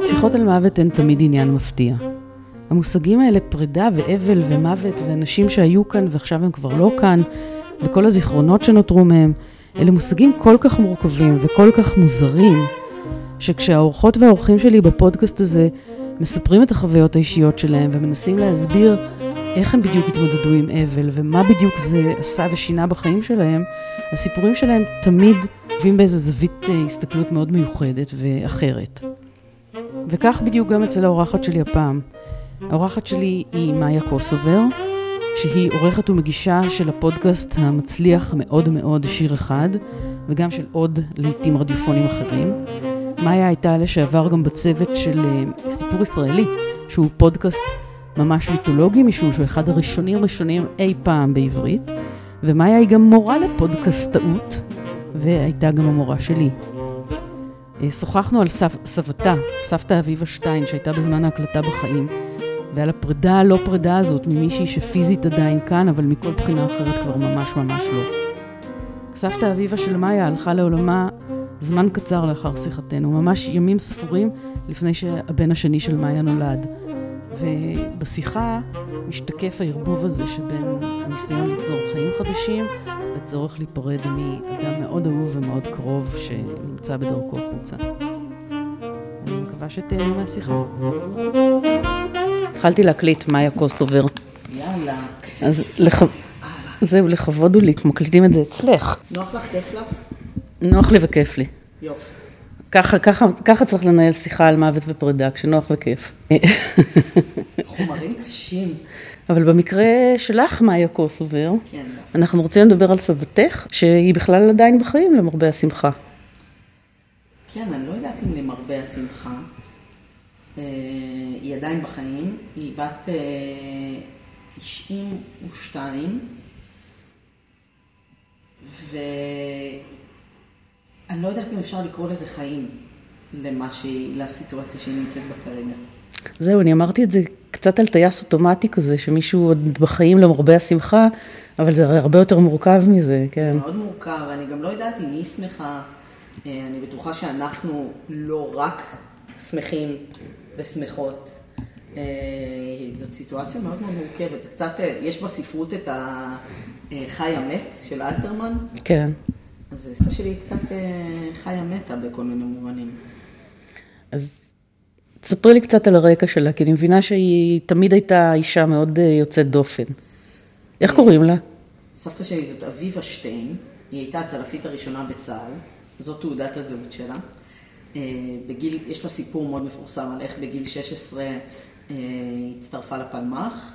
שיחות על מוות הן תמיד עניין מפתיע. המושגים האלה, פרידה ואבל ומוות ואנשים שהיו כאן ועכשיו הם כבר לא כאן, וכל הזיכרונות שנותרו מהם, אלה מושגים כל כך מורכבים וכל כך מוזרים, שכשהאורחות והאורחים שלי בפודקאסט הזה מספרים את החוויות האישיות שלהם ומנסים להסביר איך הם בדיוק התמודדו עם אבל ומה בדיוק זה עשה ושינה בחיים שלהם, הסיפורים שלהם תמיד מביאים באיזו זווית אה, הסתכלות מאוד מיוחדת ואחרת. וכך בדיוק גם אצל האורחת שלי הפעם. האורחת שלי היא מאיה קוסובר, שהיא עורכת ומגישה של הפודקאסט המצליח מאוד מאוד שיר אחד, וגם של עוד לעיתים רדיופונים אחרים. מאיה הייתה לשעבר גם בצוות של uh, סיפור ישראלי, שהוא פודקאסט ממש מיתולוגי, משום שהוא אחד הראשונים ראשונים אי פעם בעברית, ומאיה היא גם מורה לפודקאסטאות, והייתה גם המורה שלי. אה, שוחחנו על סב, סבתה, סבתא אביבה שטיין, שהייתה בזמן ההקלטה בחיים, ועל הפרידה הלא פרידה הזאת ממישהי שפיזית עדיין כאן, אבל מכל בחינה אחרת כבר ממש ממש לא. סבתא אביבה של מאיה הלכה לעולמה זמן קצר לאחר שיחתנו, ממש ימים ספורים לפני שהבן השני של מאיה נולד. ובשיחה משתקף הערבוב הזה שבין הניסיון ליצור חיים חדשים וצורך להיפרד מאדם מאוד אהוב ומאוד קרוב שנמצא בדרכו החוצה. אני מקווה שתהנו מהשיחה. התחלתי להקליט מאיה קוסובר. יאללה. אז לכ... זהו, לכבוד הוא לי, מקליטים את זה אצלך. נוח לך, כיף לך? נוח לי וכיף לי. יופי. ככה, ככה, ככה צריך לנהל שיחה על מוות ופרידה, כשנוח וכיף. חומרים קשים. אבל במקרה שלך, מאיה קוסובר, כן. אנחנו רוצים לדבר על סבתך, שהיא בכלל עדיין בחיים, למרבה השמחה. כן, אני לא יודעת אם למרבה השמחה. אה, היא עדיין בחיים, היא בת אה, 92, ואני לא יודעת אם אפשר לקרוא לזה חיים, למה שהיא, לסיטואציה שהיא נמצאת בה כרגע. זהו, אני אמרתי את זה קצת על טייס אוטומטי כזה, שמישהו עוד בחיים למרבה השמחה, אבל זה הרבה יותר מורכב מזה, כן. זה מאוד מורכב, ואני גם לא יודעת אם היא שמחה. אה, אני בטוחה שאנחנו לא רק שמחים ושמחות. אה, זאת סיטואציה מאוד מאוד מורכבת. זה קצת, אה, יש בספרות את החי המת של אלתרמן, כן. אז אשתה שלי קצת חיה מתה בכל מיני מובנים. אז תספרי לי קצת על הרקע שלה, כי אני מבינה שהיא תמיד הייתה אישה מאוד אה, יוצאת דופן. איך קוראים לה? סבתא שלי זאת אביבה שטיין, היא הייתה הצלפית הראשונה בצה"ל, זאת תעודת הזהות שלה. אה, בגיל, יש לה סיפור מאוד מפורסם על איך בגיל 16 אה, היא הצטרפה לפלמ"ח.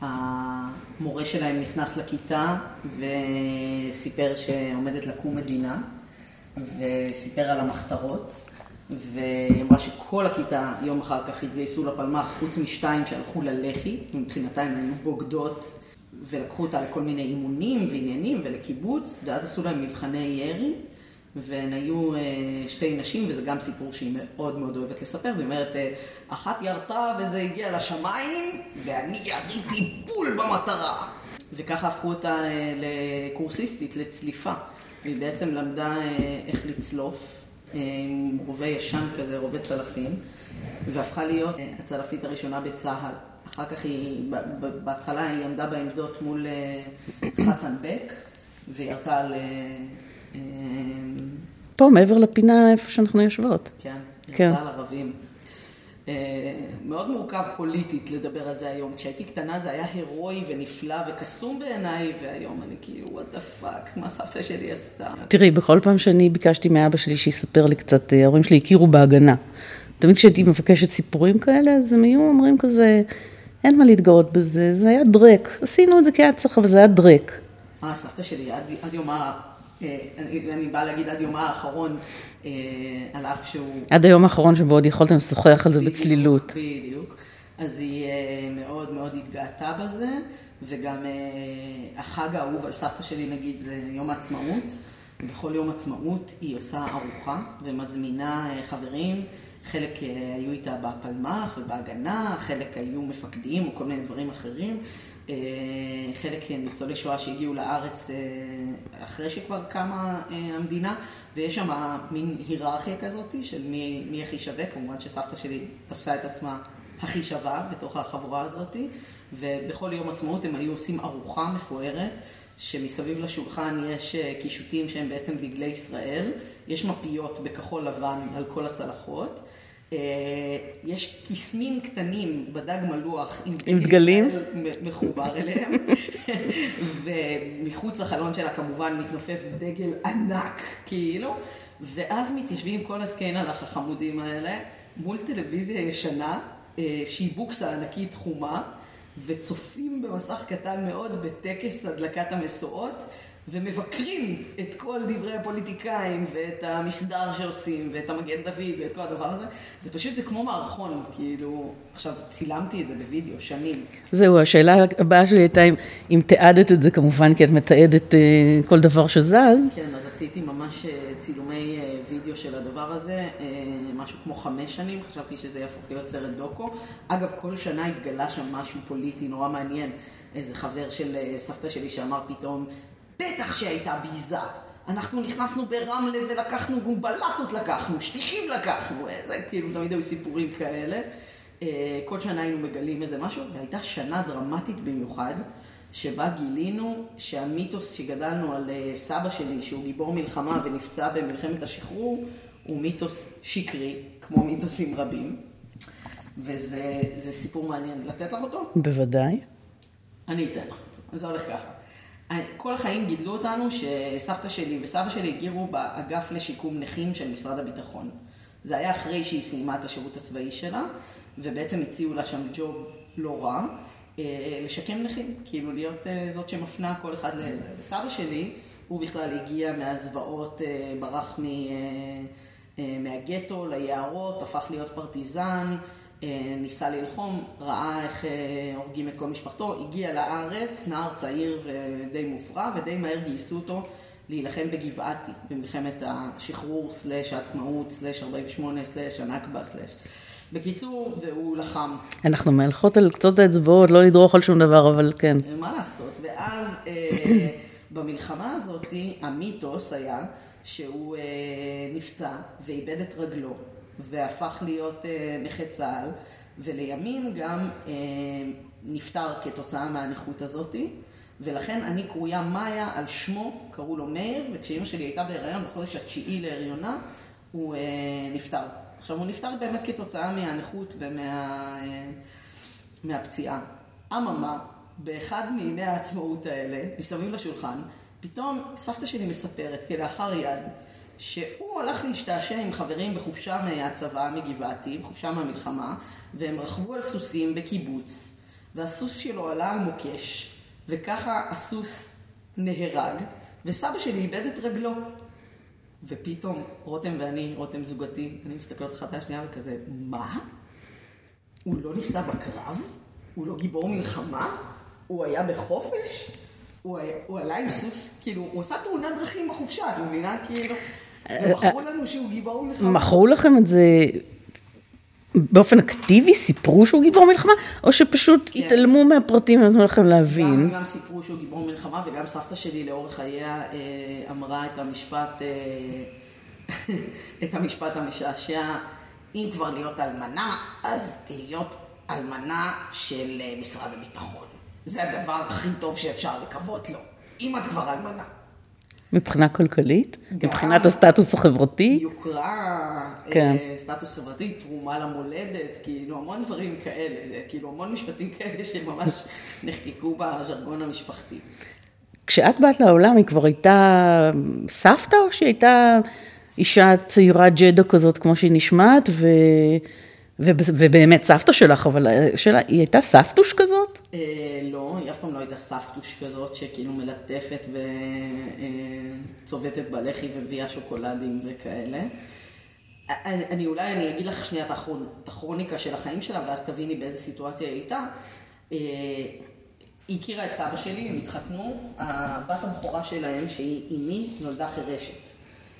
המורה שלהם נכנס לכיתה וסיפר שעומדת לקום מדינה, וסיפר על המחתרות, והיא אמרה שכל הכיתה יום אחר כך התגייסו לפלמ"ח, חוץ משתיים שהלכו ללח"י, מבחינתן הן היו בוגדות, ולקחו אותה לכל מיני אימונים ועניינים ולקיבוץ, ואז עשו להם מבחני ירי, והן היו אה, שתי נשים, וזה גם סיפור שהיא מאוד מאוד אוהבת לספר, והיא אומרת, אה, אחת ירתה וזה הגיע לשמיים, ואני יריתי בול במטרה. וככה הפכו אותה אה, לקורסיסטית, לצליפה. היא בעצם למדה איך לצלוף, עם רובה ישן כזה, רובה צלפים, והפכה להיות הצלפית הראשונה בצה"ל. אחר כך היא, בהתחלה היא עמדה בעמדות מול חסן בק, וירתה על... פה, מעבר לפינה איפה שאנחנו יושבות. כן, כן. על ערבים. אה, מאוד מורכב פוליטית לדבר על זה היום. כשהייתי קטנה זה היה הירואי ונפלא וקסום בעיניי, והיום אני כאילו, what the fuck, מה סבתא שלי עשתה? תראי, בכל פעם שאני ביקשתי מאבא שלי שיספר לי קצת, אה, ההורים שלי הכירו בהגנה. תמיד כשהייתי מבקשת סיפורים כאלה, אז הם היו אומרים כזה, אין מה להתגאות בזה, זה היה דרק. עשינו את זה כהצלחה, אבל זה היה דרק. אה, סבתא שלי, עד, עד יומה, אני, אני באה להגיד עד יומה האחרון, אה, על אף שהוא... עד היום האחרון שבו עוד יכולתם לשוחח על זה בצלילות. בדיוק. אז היא אה, מאוד מאוד התגאתה בזה, וגם אה, החג האהוב על סבתא שלי נגיד זה יום העצמאות. בכל יום עצמאות היא עושה ארוחה ומזמינה אה, חברים, חלק אה, היו איתה בפלמ"ח ובהגנה, חלק היו מפקדים או כל מיני דברים אחרים. חלק ניצולי שואה שהגיעו לארץ אחרי שכבר קמה המדינה, ויש שם מין היררכיה כזאת של מי, מי הכי שווה, כמובן שסבתא שלי תפסה את עצמה הכי שווה בתוך החבורה הזאת, ובכל יום עצמאות הם היו עושים ארוחה מפוארת, שמסביב לשולחן יש קישוטים שהם בעצם דגלי ישראל, יש מפיות בכחול לבן על כל הצלחות. יש קיסמים קטנים בדג מלוח עם דגלים? מחובר אליהם, ומחוץ לחלון שלה כמובן מתנופף דגל ענק, כאילו, ואז מתיישבים כל הזקנלח החמודים האלה מול טלוויזיה ישנה, שהיא בוקסה ענקית חומה, וצופים במסך קטן מאוד בטקס הדלקת המשואות. ומבקרים את כל דברי הפוליטיקאים, ואת המסדר שעושים, ואת המגן דוד, ואת כל הדבר הזה. זה פשוט, זה כמו מערכון, כאילו, עכשיו, צילמתי את זה בווידאו, שנים. זהו, השאלה הבאה שלי הייתה אם, אם תיעדת את זה, כמובן, כי את מתעדת uh, כל דבר שזז. כן, אז עשיתי ממש צילומי uh, וידאו של הדבר הזה, uh, משהו כמו חמש שנים, חשבתי שזה יהפוך להיות סרט דוקו. אגב, כל שנה התגלה שם משהו פוליטי נורא מעניין. איזה חבר של סבתא שלי שאמר פתאום, בטח שהייתה ביזה. אנחנו נכנסנו ברמלה ולקחנו גומבלטות לקחנו, שטיחים לקחנו, זה כאילו תמיד היו סיפורים כאלה. כל שנה היינו מגלים איזה משהו, והייתה שנה דרמטית במיוחד, שבה גילינו שהמיתוס שגדלנו על סבא שלי, שהוא גיבור מלחמה ונפצע במלחמת השחרור, הוא מיתוס שקרי, כמו מיתוסים רבים. וזה סיפור מעניין. לתת לך אותו? בוודאי. אני אתן לך. זה הולך ככה. כל החיים גידלו אותנו שסבתא שלי וסבא שלי הגירו באגף לשיקום נכים של משרד הביטחון. זה היה אחרי שהיא סיימה את השירות הצבאי שלה, ובעצם הציעו לה שם ג'וב לא רע, לשקם נכים, כאילו להיות זאת שמפנה כל אחד לזה. וסבא שלי, הוא בכלל הגיע מהזוועות, ברח מהגטו ליערות, הפך להיות פרטיזן. ניסה ללחום, ראה איך הורגים את כל משפחתו, הגיע לארץ, נער צעיר ודי מופרע, ודי מהר גייסו אותו להילחם בגבעתי, במלחמת השחרור, סלאש העצמאות, סלאש 48, סלאש הנכבה, סלאש. בקיצור, והוא לחם. אנחנו מהלכות על קצות האצבעות, לא לדרוך על שום דבר, אבל כן. מה לעשות? ואז במלחמה הזאת, המיתוס היה שהוא נפצע ואיבד את רגלו. והפך להיות נכה צה"ל, ולימים גם נפטר כתוצאה מהנכות הזאתי, ולכן אני קרויה מאיה על שמו, קראו לו מאיר, וכשאימא שלי הייתה בהיריון בחודש התשיעי להריונה, הוא נפטר. עכשיו, הוא נפטר באמת כתוצאה מהנכות ומהפציעה. אממה, באחד מימי העצמאות האלה, מסביב לשולחן, פתאום סבתא שלי מספרת כלאחר יד, שהוא הלך להשתעשע עם חברים בחופשה מהצבא מגבעתי, בחופשה מהמלחמה, והם רכבו על סוסים בקיבוץ, והסוס שלו עלה על מוקש, וככה הסוס נהרג, וסבא שלי איבד את רגלו. ופתאום רותם ואני, רותם זוגתי, אני מסתכלות אחת על השנייה וכזה, מה? הוא לא נפסע בקרב? הוא לא גיבור מלחמה? הוא היה בחופש? הוא, היה, הוא עלה עם סוס, כאילו, הוא עשה תאונת דרכים בחופשה, את מבינה? כאילו, מכרו לנו שהוא גיבור מלחמה. מכרו לכם את זה באופן אקטיבי? סיפרו שהוא גיבור מלחמה? או שפשוט כן. התעלמו מהפרטים ונתנו לכם להבין? גם, גם סיפרו שהוא גיבור מלחמה, וגם סבתא שלי לאורך חייה אמרה את המשפט, את המשפט המשעשע, אם כבר להיות אלמנה, אז להיות אלמנה של משרד הביטחון. זה הדבר הכי טוב שאפשר לקוות לו, אם את כבר אלמנה. מבחינה כלכלית? מבחינת הסטטוס החברתי? יוקרה, כן. סטטוס חברתי, תרומה למולדת, כאילו המון דברים כאלה, כאילו המון משפטים כאלה שממש נחקקו בז'רגון המשפחתי. כשאת באת לעולם היא כבר הייתה סבתא או שהיא הייתה אישה צעירה ג'דה כזאת כמו שהיא נשמעת ו... ובאמת סבתא שלך, אבל השאלה, היא הייתה סבתוש כזאת? לא, היא אף פעם לא הייתה סבתוש כזאת שכאילו מלטפת וצובטת בלחי ומביאה שוקולדים וכאלה. אני אולי, אני אגיד לך שנייה את הכרוניקה של החיים שלה, ואז תביני באיזה סיטואציה היא הייתה. היא הכירה את סבא שלי, הם התחתנו, הבת הבכורה שלהם, שהיא אימי, נולדה חירשת.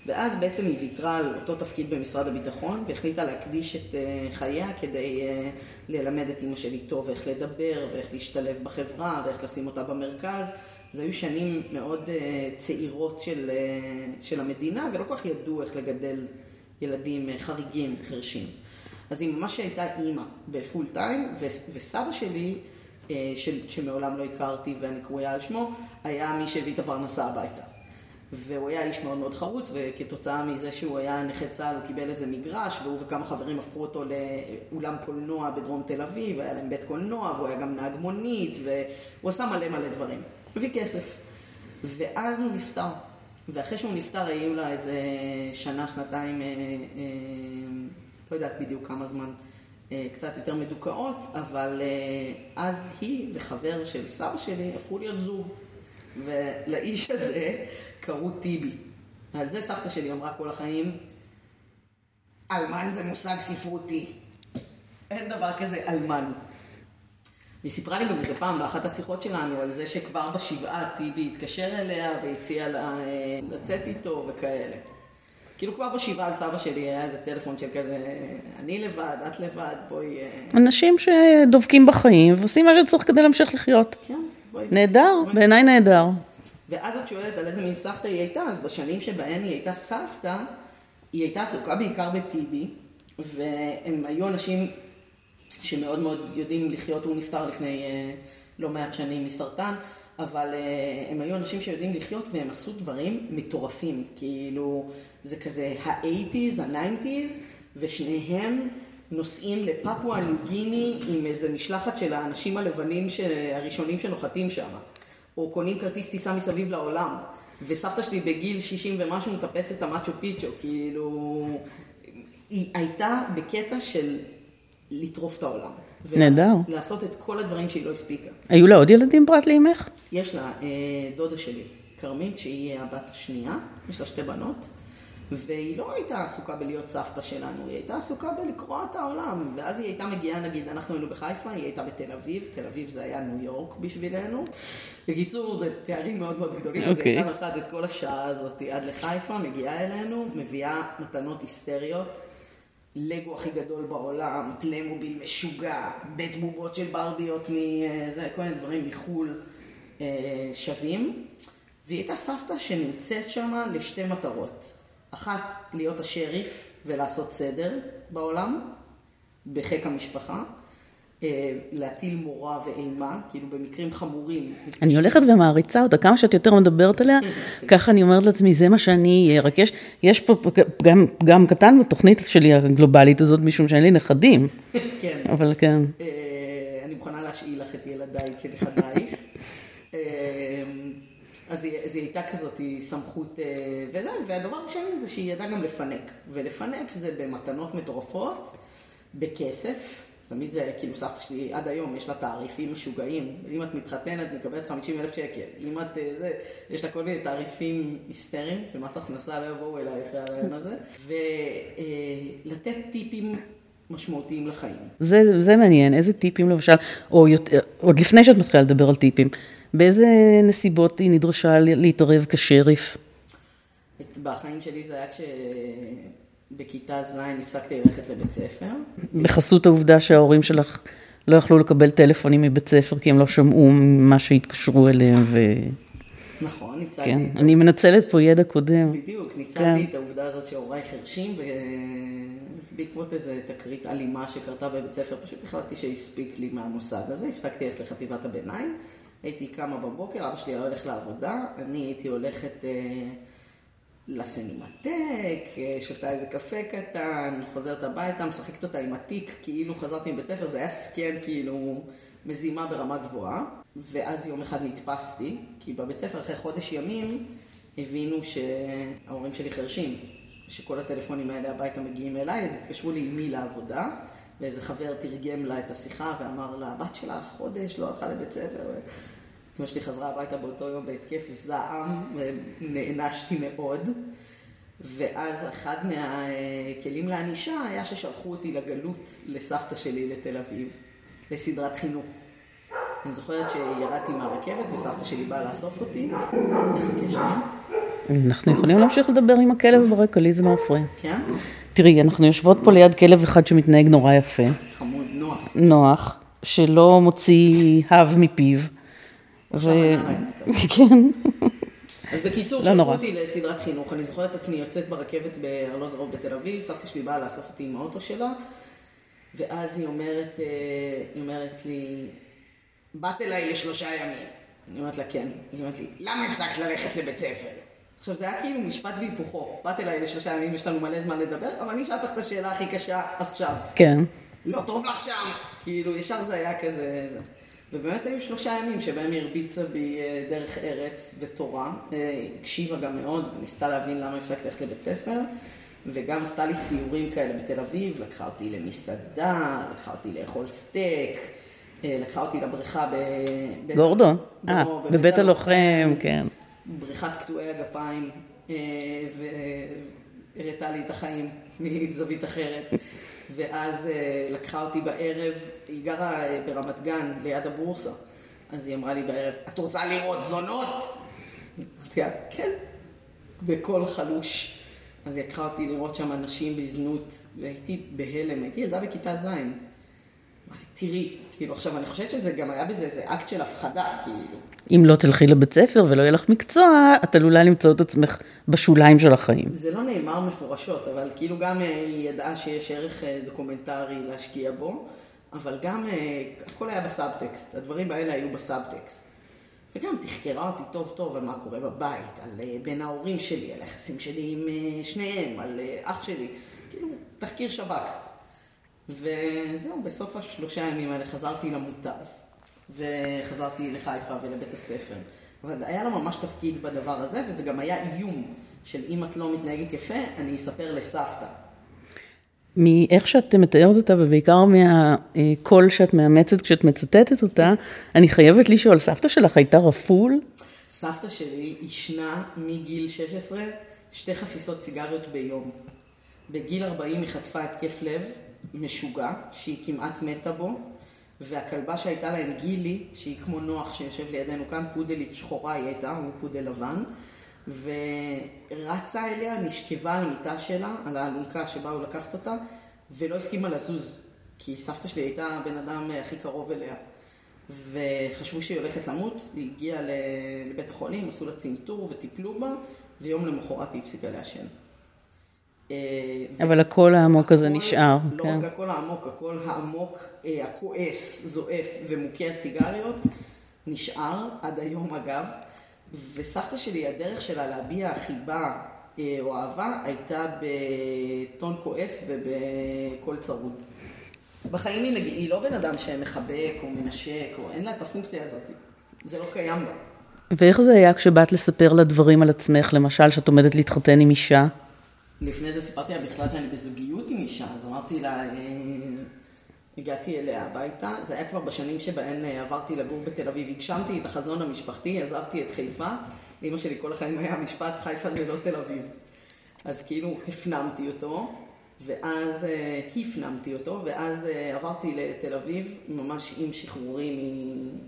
ואז בעצם היא ויתרה על אותו תפקיד במשרד הביטחון, והחליטה להקדיש את חייה כדי ללמד את אימא שלי טוב איך לדבר, ואיך להשתלב בחברה, ואיך לשים אותה במרכז. זה היו שנים מאוד צעירות של, של המדינה, ולא כל כך ידעו איך לגדל ילדים חריגים, חרשים. אז היא ממש הייתה אימא בפול טיים, וסבא שלי, של, שמעולם לא הכרתי ואני קרויה על שמו, היה מי שהביא את הפרנסה הביתה. והוא היה איש מאוד מאוד חרוץ, וכתוצאה מזה שהוא היה נכה צה"ל, הוא קיבל איזה מגרש, והוא וכמה חברים הפכו אותו לאולם קולנוע בדרום תל אביב, היה להם בית קולנוע, והוא היה גם נהג מונית, והוא עשה מלא מלא דברים. הביא כסף. ואז הוא נפטר. ואחרי שהוא נפטר, היו לה איזה שנה, שנתיים, לא יודעת בדיוק כמה זמן, קצת יותר מדוכאות, אבל אז היא וחבר של סבא שלי הפכו להיות זוג. ולאיש הזה קראו טיבי. ועל זה סבתא שלי אמרה כל החיים, אלמן זה מושג ספרותי. אין דבר כזה אלמן. היא סיפרה לי גם איזה פעם באחת השיחות שלנו על זה שכבר בשבעה טיבי התקשר אליה והציע לה לצאת איתו וכאלה. כאילו כבר בשבעה על סבא שלי היה איזה טלפון של כזה, אני לבד, את לבד, בואי... אנשים שדובקים בחיים ועושים מה שצריך כדי להמשיך לחיות. כן, בואי. נהדר, בעיניי נהדר. ואז את שואלת על איזה מין סבתא היא הייתה, אז בשנים שבהן היא הייתה סבתא, היא הייתה עסוקה בעיקר בטיבי, והם היו אנשים שמאוד מאוד יודעים לחיות, הוא נפטר לפני לא מעט שנים מסרטן, אבל הם היו אנשים שיודעים לחיות והם עשו דברים מטורפים, כאילו זה כזה ה-80's, ה-90's, ושניהם נוסעים לפפואה ניו גיני עם איזה משלחת של האנשים הלבנים הראשונים שנוחתים שם, או קונים כרטיס טיסה מסביב לעולם, וסבתא שלי בגיל 60 ומשהו מטפסת את המאצ'ו פיצ'ו, כאילו, היא הייתה בקטע של לטרוף את העולם. נהדר. ולעשות את כל הדברים שהיא לא הספיקה. היו לה עוד ילדים פרט לאימך? יש לה דודה שלי, כרמית, שהיא הבת השנייה, יש לה שתי בנות. והיא לא הייתה עסוקה בלהיות סבתא שלנו, היא הייתה עסוקה בלקרוע את העולם. ואז היא הייתה מגיעה, נגיד, אנחנו היינו בחיפה, היא הייתה בתל אביב, תל אביב זה היה ניו יורק בשבילנו. בקיצור, זה תארים מאוד מאוד גדולים, אז היא אוקיי. הייתה נוסעת את כל השעה הזאת עד לחיפה, מגיעה אלינו, מביאה מתנות היסטריות. לגו הכי גדול בעולם, פליימוביל משוגע, בית בובות של ברביות מזה, כל מיני דברים מחו"ל אה, שווים. והיא הייתה סבתא שנמצאת שם לשתי מטרות. אחת, להיות השריף ולעשות סדר בעולם, בחיק המשפחה. אה, להטיל מורא ואימה, כאילו במקרים חמורים. אני הולכת ומעריצה אותה, כמה שאת יותר מדברת עליה, ככה אני אומרת לעצמי, זה מה שאני אהיה, רק יש, יש פה פגם, פגם קטן בתוכנית שלי הגלובלית הזאת, משום שאין לי נכדים. כן. אבל כן. אה, אני מוכנה להשאיל לך את ילדיי כנכדייך. אה, אז היא, אז היא הייתה כזאת, היא סמכות וזה, והדבר השני זה שהיא ידעה גם לפנק. ולפנק זה במתנות מטורפות, בכסף. תמיד זה, כאילו סבתא שלי עד היום, יש לה תעריפים משוגעים. אם את מתחתנת, מקבלת 50 אלף שקל. אם את זה, יש לה כל מיני תעריפים היסטריים, שמס הכנסה לא יבואו אליי אחרי הרעיון הזה. ולתת טיפים משמעותיים לחיים. זה, זה מעניין, איזה טיפים למשל, או יותר, עוד לפני שאת מתחילה לדבר על טיפים, באיזה נסיבות היא נדרשה להתערב כשריף? בחיים שלי זה היה כש... בכיתה ז' הפסקתי ללכת לבית ספר. בחסות העובדה שההורים שלך לא יכלו לקבל טלפונים מבית ספר כי הם לא שמעו מה שהתקשרו אליהם ו... נכון, ניצלתי. כן, אני מנצלת פה ידע קודם. בדיוק, ניצלתי את העובדה הזאת שהוריי חרשים, ובעקבות איזו תקרית אלימה שקרתה בבית ספר, פשוט החלטתי שהספיק לי מהמוסד הזה, הפסקתי ללכת לחטיבת הביניים, הייתי קמה בבוקר, אבא שלי היה הולך לעבודה, אני הייתי הולכת... לסינמטק, שותה איזה קפה קטן, חוזרת הביתה, משחקת אותה עם התיק, כאילו חזרתי מבית ספר, זה היה סקן כאילו מזימה ברמה גבוהה. ואז יום אחד נתפסתי, כי בבית ספר אחרי חודש ימים הבינו שההורים שלי חרשים, שכל הטלפונים האלה הביתה מגיעים אליי, אז התקשרו לי עם מי לעבודה, ואיזה חבר תרגם לה את השיחה ואמר לה, הבת שלה חודש לא הלכה לבית ספר. אמא שלי חזרה הביתה באותו יום בהתקף זעם, ונענשתי מאוד. ואז אחד מהכלים לענישה היה ששלחו אותי לגלות לסבתא שלי לתל אביב, לסדרת חינוך. אני זוכרת שירדתי מהרכבת וסבתא שלי באה לאסוף אותי, נחכה שם. אנחנו יכולים להמשיך לדבר עם הכלב ברקע, לי זה לא מפריע. כן? תראי, אנחנו יושבות פה ליד כלב אחד שמתנהג נורא יפה, חמוד, נוח. נוח, שלא מוציא הב מפיו. קצת. כן. אז בקיצור, לא שלחו. אותי לסדרת חינוך. אני זוכרת את עצמי יוצאת ברכבת בארלוזורוב בתל אביב, סבתא שלי באה לאסוף אותי עם האוטו שלה, ואז היא אומרת, אה, היא אומרת לי, באת אליי לשלושה ימים. אני אומרת לה, כן. אז היא אומרת לי, למה הפסקת ללכת לבית ספר? עכשיו, זה היה כאילו משפט והיפוכו. באת אליי לשלושה ימים, יש לנו מלא זמן לדבר, אבל אני אשאל אותך את השאלה הכי קשה עכשיו. כן. לא טוב לך שם. כאילו, ישר זה היה כזה... זה. ובאמת היו שלושה ימים שבהם היא הרביצה בי אה, דרך ארץ ותורה. אה, הקשיבה גם מאוד וניסתה להבין למה הפסקתי ללכת לבית ספר. וגם עשתה לי סיורים כאלה בתל אביב, לקחה אותי למסעדה, לקחה אותי לאכול סטייק, אה, לקחה אותי לבריכה ב... גורדון. אה, בבית הלוחם, כן. בריכת קטועי הגפיים, אה, והראתה לי את החיים מזווית אחרת. ואז אה, לקחה אותי בערב, היא גרה אה, ברמת גן, ליד הבורסה. אז היא אמרה לי בערב, את רוצה לראות זונות? אמרתי לה, כן, בקול חלוש. אז היא לקחה אותי לראות שם אנשים בזנות, והייתי בהלם, הייתי ילדה בכיתה ז'. אמרתי, תראי, כאילו עכשיו אני חושבת שזה גם היה בזה איזה אקט של הפחדה, כאילו. אם לא תלכי לבית ספר ולא יהיה לך מקצוע, את עלולה למצוא את עצמך בשוליים של החיים. זה לא נאמר מפורשות, אבל כאילו גם אה, היא ידעה שיש ערך אה, דוקומנטרי להשקיע בו, אבל גם אה, הכל היה בסאבטקסט, הדברים האלה היו בסאבטקסט. וגם תחקרה אותי טוב טוב על מה קורה בבית, על בין ההורים שלי, על היחסים שלי עם שניהם, על אח שלי, כאילו תחקיר שב"כ. וזהו, בסוף השלושה ימים האלה חזרתי למוטב, וחזרתי לחיפה ולבית הספר. אבל היה לה ממש תפקיד בדבר הזה, וזה גם היה איום של אם את לא מתנהגת יפה, אני אספר לסבתא. מאיך שאת מתארת אותה, ובעיקר מהקול שאת מאמצת כשאת מצטטת אותה, אני חייבת לשאול, סבתא שלך הייתה רפול? סבתא שלי עישנה מגיל 16 שתי חפיסות סיגריות ביום. בגיל 40 היא חטפה התקף לב משוגע, שהיא כמעט מתה בו, והכלבה שהייתה להם גילי, שהיא כמו נוח שיושב לידינו כאן, פודלית שחורה היא הייתה, הוא פודל לבן, ורצה אליה, נשכבה על המיטה שלה, על האלונקה שבאו לקחת אותה, ולא הסכימה לזוז, כי סבתא שלי הייתה הבן אדם הכי קרוב אליה. וחשבו שהיא הולכת למות, היא הגיעה לבית החולים, עשו לה צנתור וטיפלו בה, ויום למחרת היא הפסיקה לעשן. אה, אבל הקול העמוק הזה נשאר, לא כן. רק הקול העמוק, הקול העמוק, אה, הכועס, זועף ומוכה הסיגריות, נשאר עד היום אגב. וסבתא שלי, הדרך שלה להביע חיבה אה, או אהבה, הייתה בטון כועס ובקול צרוד. בחיים היא, נגיד, היא לא בן אדם שמחבק או מנשק, או אין לה את הפונקציה הזאת. זה לא קיים בה. ואיך זה היה כשבאת לספר לה דברים על עצמך, למשל, שאת עומדת להתחתן עם אישה? לפני זה סיפרתי לה בכלל שאני בזוגיות עם אישה, אז אמרתי לה, אה, הגעתי אליה הביתה, זה היה כבר בשנים שבהן אה, עברתי לגור בתל אביב, הגשמתי את החזון המשפחתי, עזבתי את חיפה, לאמא שלי כל החיים היה משפט, חיפה זה לא תל אביב. אז כאילו הפנמתי אותו, ואז אה, הפנמתי אותו, ואז אה, עברתי לתל אביב, ממש עם שחרורי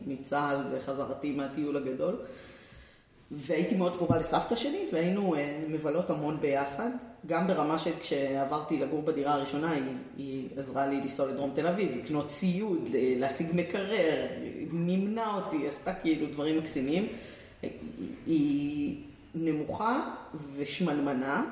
מצה"ל וחזרתי מהטיול הגדול. והייתי מאוד קרובה לסבתא שלי, והיינו אה, מבלות המון ביחד, גם ברמה של כשעברתי לגור בדירה הראשונה, היא, היא עזרה לי לנסוע לדרום תל אביב, לקנות ציוד, להשיג מקרר, מימנה אותי, עשתה כאילו דברים מקסימים. היא- נמוכה ושמנמנה,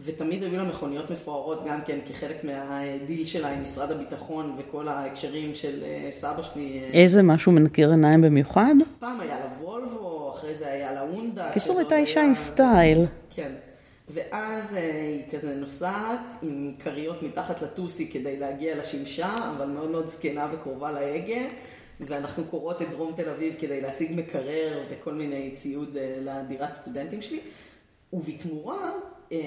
ותמיד היו לה מכוניות מפוארות גם כן כחלק מהדיל שלה עם משרד הביטחון וכל ההקשרים של אה, סבא שלי. אה, איזה משהו מנקר עיניים במיוחד? פעם היה לה וולבו, אחרי זה היה לה הונדה. קיצור, הייתה אישה עם סטייל. כן. ואז אה, היא כזה נוסעת עם כריות מתחת לטוסי כדי להגיע לשמשה, אבל מאוד מאוד זקנה וקרובה להגה, ואנחנו קוראות את דרום תל אביב כדי להשיג מקרר וכל מיני ציוד אה, לדירת סטודנטים שלי. ובתמורה אה,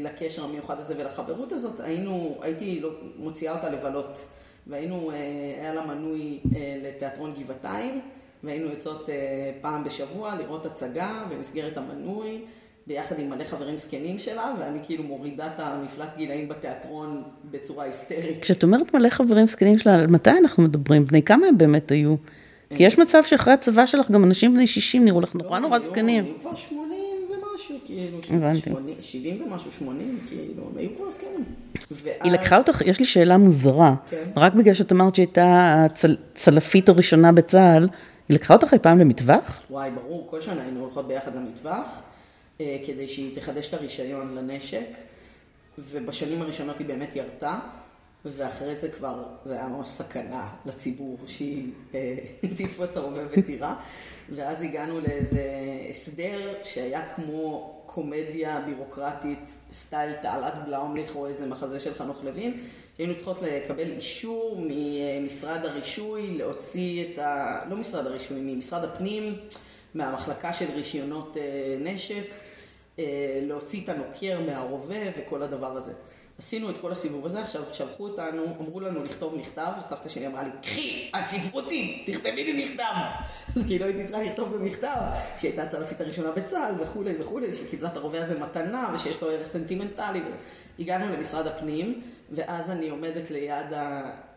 לקשר המיוחד הזה ולחברות הזאת, היינו, הייתי לא- מוציאה אותה לבלות. והיינו, היה לה מנוי לתיאטרון גבעתיים, והיינו יוצאות פעם בשבוע לראות הצגה במסגרת המנוי, ביחד עם מלא חברים זקנים שלה, ואני כאילו מורידה את המפלס גילאים בתיאטרון בצורה היסטרית. כשאת אומרת מלא חברים זקנים שלה, על מתי אנחנו מדברים? בני כמה הם באמת היו? כי יש מצב שאחרי הצבא שלך גם אנשים בני 60 נראו לך נורא לא, נורא היו- זקנים. היו כבר 80 ומשהו. כאילו, הבנתי. 80, 70 ומשהו, 80, כאילו, הם היו כבר זקנים. היא לקחה אותך, יש לי שאלה מוזרה. כן. רק בגלל שאת אמרת שהייתה הצלפית הראשונה בצה"ל, היא לקחה אותך אי פעם למטווח? וואי, ברור, כל שנה היינו הולכות ביחד למטווח, כדי שהיא תחדש את הרישיון לנשק, ובשנים הראשונות היא באמת ירתה, ואחרי זה כבר, זה היה ממש סכנה לציבור שהיא אה, תתפוס את הרובה ותירה, ואז הגענו לאיזה הסדר שהיה כמו קומדיה בירוקרטית, סטייל תעלת בלאומליך או איזה מחזה של חנוך לוין, שהיינו צריכות לקבל אישור ממשרד הרישוי להוציא את ה... לא משרד הרישוי, ממשרד הפנים, מהמחלקה של רישיונות אה, נשק, אה, להוציא את הנוקר מהרובה וכל הדבר הזה. עשינו את כל הסיבוב הזה, עכשיו שלחו אותנו, אמרו לנו לכתוב מכתב, וסבתא שלי אמרה לי, קחי, את ספרותית, תכתבי לי מכתב. אז כאילו הייתי צריכה לכתוב במכתב, שהיא הייתה הצלפית הראשונה בצה"ל וכולי וכולי, שהיא קיבלה את הרובה הזה מתנה, ושיש לו ערך סנטימנטלי. הגענו למשרד הפנים, ואז אני עומדת ליד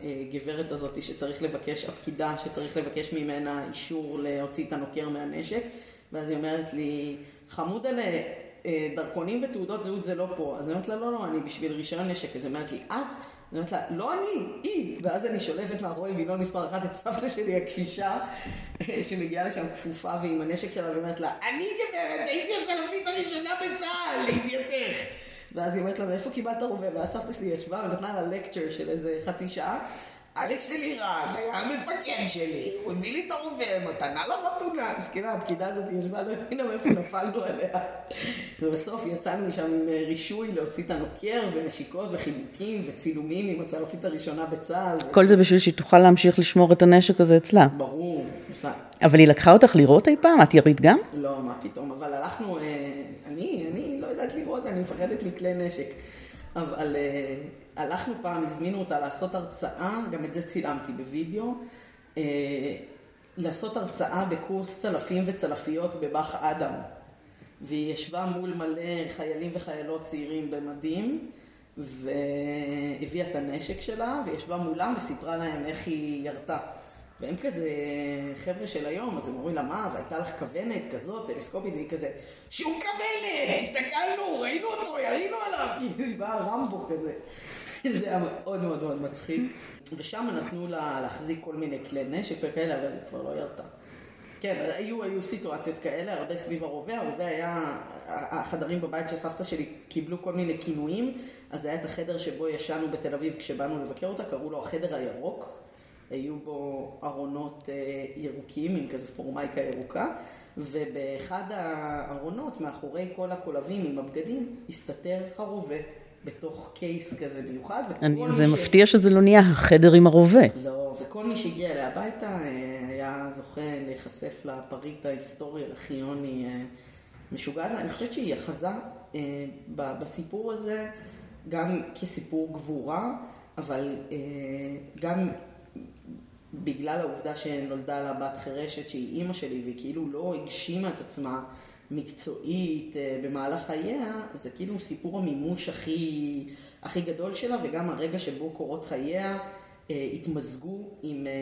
הגברת הזאת שצריך לבקש, הפקידה שצריך לבקש ממנה אישור להוציא את הנוקר מהנשק, ואז היא אומרת לי, חמודלה, אה, דרכונים ותעודות זהות זה לא פה. אז אני אומרת לה, לא, לא, אני בשביל רישיון נשק. אז היא אומרת לי, את? אני אומרת לה, לא אני, היא. ואז אני שולפת מאחורי וילון מספר אחת את סבתא שלי הקשישה, שמגיעה לשם כפופה ועם הנשק שלה, ואומרת לה, אני גברת, הייתי הצלפית הראשונה בצה"ל, לידיעתך. ואז היא אומרת לה, מאיפה קיבלת רובה? ואז סבתא שלי ישבה ונתנה לה לקצ'ר של איזה חצי שעה. אלכס אלירז היה המפקד שלי, הוא הביא לי את הרובה, מתנה לחתונה. מסכנה, הפקידה הזאת ישבה, לא הבינה מאיפה נפלנו עליה. ובסוף יצאנו משם עם אה, רישוי להוציא את הנוקר ונשיקות וחיבוקים וצילומים עם הצלפית הראשונה בצה"ל. כל זה בשביל שהיא תוכל להמשיך לשמור את הנשק הזה אצלה. ברור, יש לה... אבל היא לקחה אותך לראות אי פעם? את ירית גם? לא, מה פתאום, אבל הלכנו, אה, אני, אני לא יודעת לראות, אני מפחדת מכלי נשק. אבל אה, הלכנו פעם, הזמינו אותה לעשות הרצאה, גם את זה צילמתי בווידאו, אה, לעשות הרצאה בקורס צלפים וצלפיות בבאח אדם. והיא ישבה מול מלא חיילים וחיילות צעירים במדים, והביאה את הנשק שלה, וישבה מולם וסיפרה להם איך היא ירתה. והם כזה חבר'ה של היום, אז הם אומרים לה, מה, והייתה לך כוונת כזאת, טלסקופית, והיא כזה, שום כוונת, הסתכלנו, ראינו אותו, ירינו עליו, כאילו היא באה רמבו כזה. זה היה מאוד מאוד מאוד מצחיק. ושם נתנו לה להחזיק כל מיני כלי נשק וכאלה, אבל היא כבר לא ירתה. כן, היו, היו סיטואציות כאלה, הרבה סביב הרובה. הרובה היה, החדרים בבית של סבתא שלי קיבלו כל מיני כינויים, אז זה היה את החדר שבו ישנו בתל אביב כשבאנו לבקר אותה, קראו לו החדר הירוק. היו בו ארונות אה, ירוקים עם כזה פורמייקה ירוקה, ובאחד הארונות, מאחורי כל הקולבים עם הבגדים, הסתתר הרובה. בתוך קייס כזה מיוחד. אני, זה ש... מפתיע שזה לא נהיה החדר עם הרובה. לא, וכל מי שהגיע אליה הביתה אה, היה זוכה להיחשף לפריט ההיסטורי הארכיוני אה, משוגע הזה. אני חושבת שהיא אחזה בסיפור הזה גם כסיפור גבורה, אבל גם בגלל העובדה שנולדה לה בת חירשת שהיא אימא שלי והיא כאילו לא הגשימה את עצמה מקצועית אה, במהלך חייה, זה כאילו סיפור המימוש הכי, הכי גדול שלה וגם הרגע שבו קורות חייה אה, התמזגו עם אה,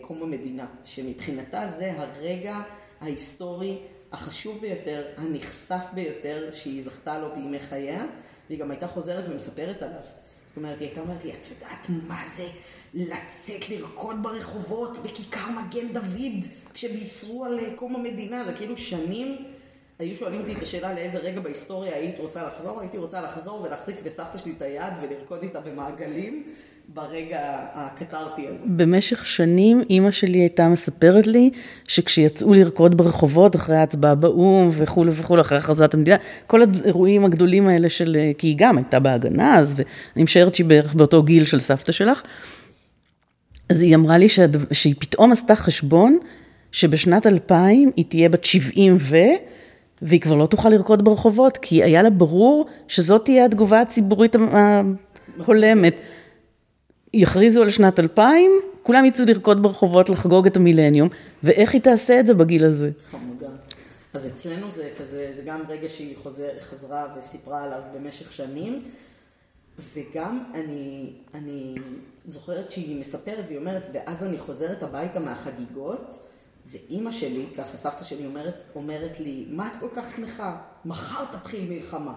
קום המדינה, שמבחינתה זה הרגע ההיסטורי החשוב ביותר, הנחשף ביותר שהיא זכתה לו בימי חייה, והיא גם הייתה חוזרת ומספרת עליו. זאת אומרת, היא הייתה אומרת לי, את יודעת מה זה לצאת לרקוד ברחובות בכיכר מגן דוד כשבישרו על קום המדינה? זה כאילו שנים היו שואלים אותי את השאלה לאיזה רגע בהיסטוריה היית רוצה לחזור, הייתי רוצה לחזור ולהחזיק לסבתא שלי את היד ולרקוד איתה במעגלים ברגע הקתרתי הזה. במשך שנים אימא שלי הייתה מספרת לי שכשיצאו לרקוד ברחובות אחרי ההצבעה באו"ם וכולי וכולי, אחרי הכרזת המדינה, כל האירועים הגדולים האלה של, כי היא גם הייתה בהגנה אז, ואני משערת שהיא בערך באותו גיל של סבתא שלך, אז היא אמרה לי שהד... שהיא פתאום עשתה חשבון שבשנת 2000 היא תהיה בת 70 ו... והיא כבר לא תוכל לרקוד ברחובות, כי היה לה ברור שזאת תהיה התגובה הציבורית ההולמת. יכריזו על שנת 2000, כולם יצאו לרקוד ברחובות לחגוג את המילניום, ואיך היא תעשה את זה בגיל הזה? חמודה. אז אצלנו זה כזה, זה גם רגע שהיא חוזר, חזרה וסיפרה עליו במשך שנים, וגם אני, אני זוכרת שהיא מספרת והיא אומרת, ואז אני חוזרת הביתה מהחגיגות, ואימא שלי, ככה סבתא שלי אומרת, אומרת לי, מה את כל כך שמחה? מחר תתחיל מלחמה.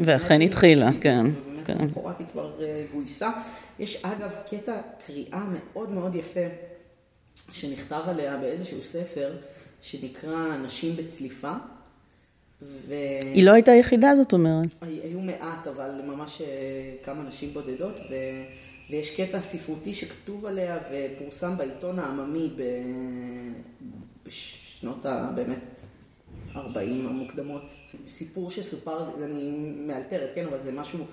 ואכן התחילה, כן. ובאמת כן. למחרת היא כבר אה, גויסה. יש אגב קטע קריאה מאוד מאוד יפה, שנכתב עליה באיזשהו ספר, שנקרא נשים בצליפה. ו... היא לא הייתה היחידה, זאת אומרת. היו מעט, אבל ממש אה, כמה נשים בודדות, ו... ויש קטע ספרותי שכתוב עליה ופורסם בעיתון העממי ב... בשנות ה... באמת 40 המוקדמות. סיפור שסופר, אני מאלתרת, כן, אבל זה משהו,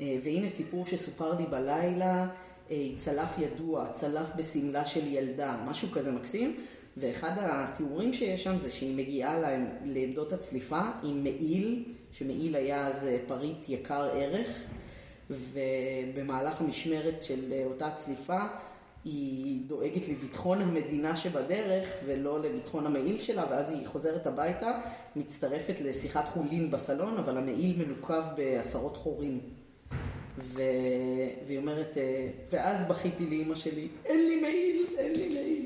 אה, והנה סיפור שסופר לי בלילה, אה, צלף ידוע, צלף בשמלה של ילדה, משהו כזה מקסים. ואחד התיאורים שיש שם זה שהיא מגיעה לעמדות הצליפה עם מעיל, שמעיל היה אז פריט יקר ערך, ובמהלך המשמרת של אותה צליפה היא דואגת לביטחון המדינה שבדרך ולא לביטחון המעיל שלה, ואז היא חוזרת הביתה, מצטרפת לשיחת חולין בסלון, אבל המעיל מנוקב בעשרות חורים. ו... והיא אומרת, ואז בכיתי לאימא שלי, אין לי מעיל, אין לי מעיל.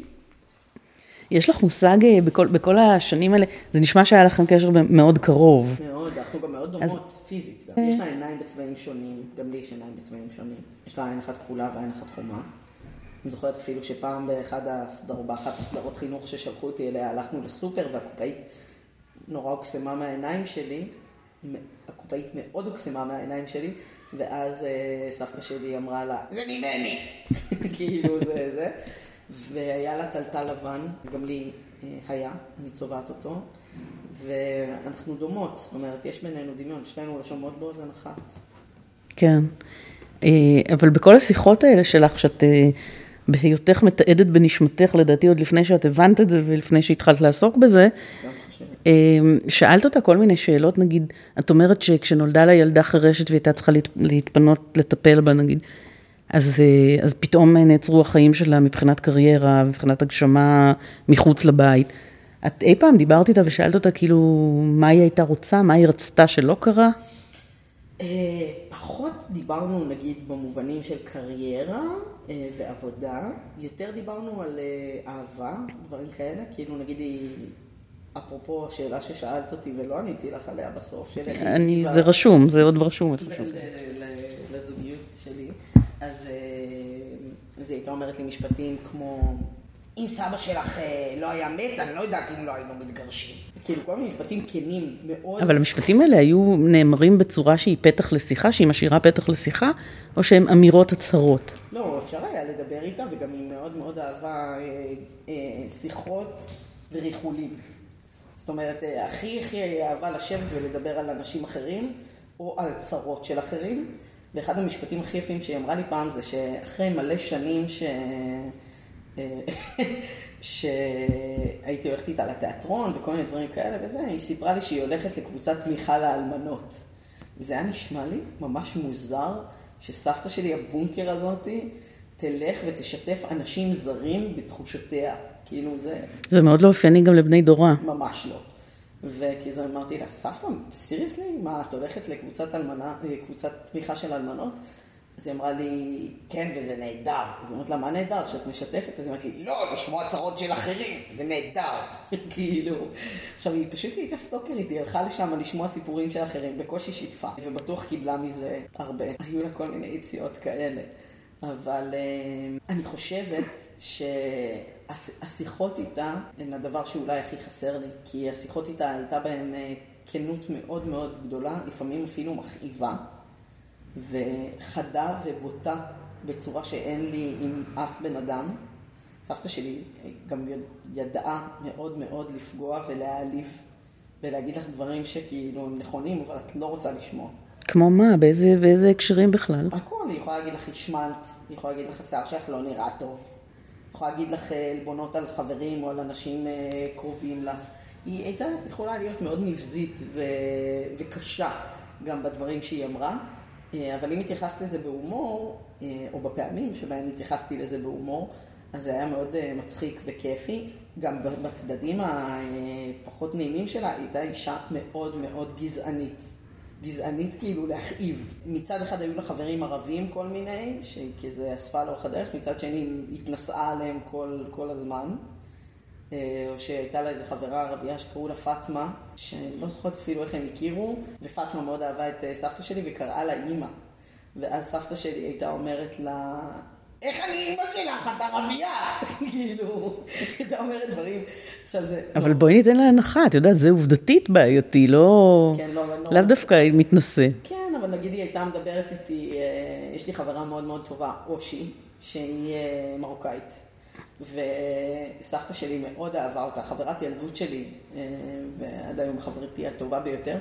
יש לך מושג אה, בכל, בכל השנים האלה, זה נשמע שהיה לכם קשר מאוד קרוב. מאוד, אנחנו גם מאוד דומות אז... פיזית. גם. יש לה עיניים בצבעים שונים, גם לי יש עיניים בצבעים שונים. יש לה עין אחת כחולה ועין אחת חומה. אני זוכרת אפילו שפעם באחד הסדר, באחת הסדרות חינוך ששלחו אותי אליה, הלכנו לסופר והקופאית נורא הוקסמה מהעיניים שלי. הקופאית מאוד הוקסמה מהעיניים שלי, ואז אה, סבתא שלי אמרה לה, זה ממני! כאילו זה זה. והיה לה טלטל לבן, גם לי אה, היה, אני צובעת אותו, ואנחנו דומות, זאת אומרת, יש בינינו דמיון, שתינו שומעות באוזן אחת. כן, אה, אבל בכל השיחות האלה שלך, שאת אה, בהיותך מתעדת בנשמתך, לדעתי עוד לפני שאת הבנת את זה ולפני שהתחלת לעסוק בזה, שאלת אותה כל מיני שאלות, נגיד, את אומרת שכשנולדה לה ילדה חירשת והיא הייתה צריכה להתפנות לטפל בה, נגיד, אז, אה, אז פתאום נעצרו החיים שלה מבחינת קריירה, מבחינת הגשמה מחוץ לבית. את אי פעם דיברת איתה ושאלת אותה כאילו מה היא הייתה רוצה, מה היא רצתה שלא קרה? אה, פחות דיברנו נגיד במובנים של קריירה אה, ועבודה, יותר דיברנו על אהבה, דברים כאלה, כאילו נגיד היא, אפרופו השאלה ששאלת אותי ולא עניתי לך עליה בסוף, איך היא... זה רשום, זה עוד רשום איפשהו. שלי. אז, היא הייתה אומרת לי משפטים כמו, אם סבא שלך לא היה מת, אני לא יודעת אם לא היינו מתגרשים. כאילו, כל מיני משפטים כנים מאוד. אבל המשפטים האלה היו נאמרים בצורה שהיא פתח לשיחה, שהיא משאירה פתח לשיחה, או שהם אמירות הצהרות? לא, אפשר היה לדבר איתה, וגם היא מאוד מאוד אהבה אה, אה, שיחות וריחולים. זאת אומרת, הכי הכי אהבה לשבת ולדבר על אנשים אחרים, או על צרות של אחרים. ואחד המשפטים הכי יפים שהיא אמרה לי פעם זה שאחרי מלא שנים ש... שהייתי הולכת איתה לתיאטרון וכל מיני דברים כאלה וזה, היא סיפרה לי שהיא הולכת לקבוצת תמיכה לאלמנות. וזה היה נשמע לי ממש מוזר שסבתא שלי, הבונקר הזאתי, תלך ותשתף אנשים זרים בתחושותיה. כאילו זה... זה מאוד לא אופייני גם לבני דורה. ממש לא. וכי זה אמרתי לה, סבתא, סיריוסלי? מה, את הולכת לקבוצת אלמנה, קבוצת תמיכה של אלמנות? אז היא אמרה לי, כן, וזה נהדר. אז היא אומרת לה, מה נהדר? שאת משתפת? אז היא אומרת לי, לא, לשמוע צרות של אחרים, זה נהדר. כאילו, עכשיו, היא פשוט הייתה סטוקרית, היא הלכה לשם לשמוע סיפורים של אחרים, בקושי שיתפה, ובטוח קיבלה מזה הרבה. היו לה כל מיני יציאות כאלה. אבל אני חושבת ש... השיחות איתה הן הדבר שאולי הכי חסר לי, כי השיחות איתה הייתה בהן אה, כנות מאוד מאוד גדולה, לפעמים אפילו מכאיבה, וחדה ובוטה בצורה שאין לי עם אף בן אדם. סבתא שלי גם ידעה מאוד מאוד לפגוע ולהעליב ולהגיד לך דברים שכאילו הם נכונים, אבל את לא רוצה לשמוע. כמו מה? באיזה, באיזה הקשרים בכלל? הכל, היא יכולה להגיד לך השמנת, היא יכולה להגיד לך השיער שלך לא נראה טוב, יכולה להגיד לך אה, עלבונות על חברים או על אנשים אה, קרובים לך. היא הייתה יכולה להיות מאוד נבזית ו... וקשה גם בדברים שהיא אמרה, אה, אבל אם התייחסת לזה בהומור, או בפעמים שבהם התייחסתי לזה בהומור, אז זה היה מאוד מצחיק וכיפי. גם בצדדים הפחות נעימים שלה, היא הייתה אישה מאוד מאוד גזענית. גזענית כאילו להכאיב. מצד אחד היו לה חברים ערבים כל מיני, שכזה אספה לאורך הדרך, מצד שני היא התנשאה עליהם כל, כל הזמן. או שהייתה לה איזו חברה ערבייה שקראו לה פאטמה, שאני לא זוכרת אפילו איך הם הכירו, ופאטמה מאוד אהבה את סבתא שלי וקראה לה אימא. ואז סבתא שלי הייתה אומרת לה, איך אני אימא שלך, את ערבייה? כאילו, הייתה אומרת דברים. עכשיו זה... אבל לא. בואי ניתן לה הנחה, את יודעת, זה עובדתית בעייתי, לא... כן, לא, אבל לא... לאו דווקא מתנשא. כן, אבל נגיד היא הייתה מדברת איתי, אה, יש לי חברה מאוד מאוד טובה, אושי, שהיא אה, מרוקאית. וסבתא שלי מאוד אהבה אותה, חברת ילדות שלי, אה, ועד היום חברתי הטובה ביותר.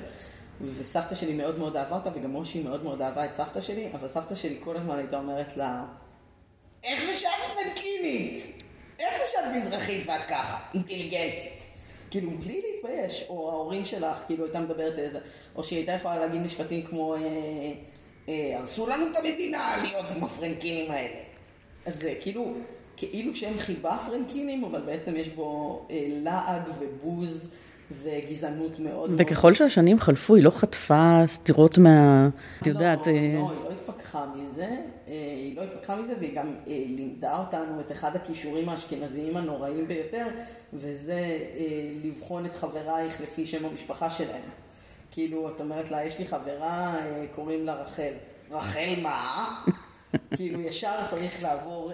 וסבתא שלי מאוד מאוד אהבה אותה, וגם מושי מאוד מאוד אהבה את סבתא שלי, אבל סבתא שלי כל הזמן הייתה אומרת לה, איך זה שאת פרנקינית? איך זה שאת מזרחית ואת ככה, אינטליגנטית? כאילו, בלי להתבייש, או ההורים שלך, כאילו, הייתה מדברת איזה, או שהיא הייתה יכולה להגיד משפטים כמו, אה, אה, הרסו לנו את המדינה להיות עם הפרנקינים האלה. אז זה כאילו, כאילו שהם חיבה פרנקינים, אבל בעצם יש בו אה, לעג ובוז. וגזענות מאוד מאוד. וככל שהשנים חלפו, היא לא חטפה סתירות מה... את לא, יודעת... לא, לא, היא לא התפכחה מזה, אה, היא לא התפכחה מזה, והיא גם אה, לימדה אותנו את אחד הכישורים האשכנזיים הנוראים ביותר, וזה אה, לבחון את חברייך לפי שם המשפחה שלהם. כאילו, את אומרת לה, יש לי חברה, קוראים לה רחל. רחל מה? כאילו, ישר צריך לעבור...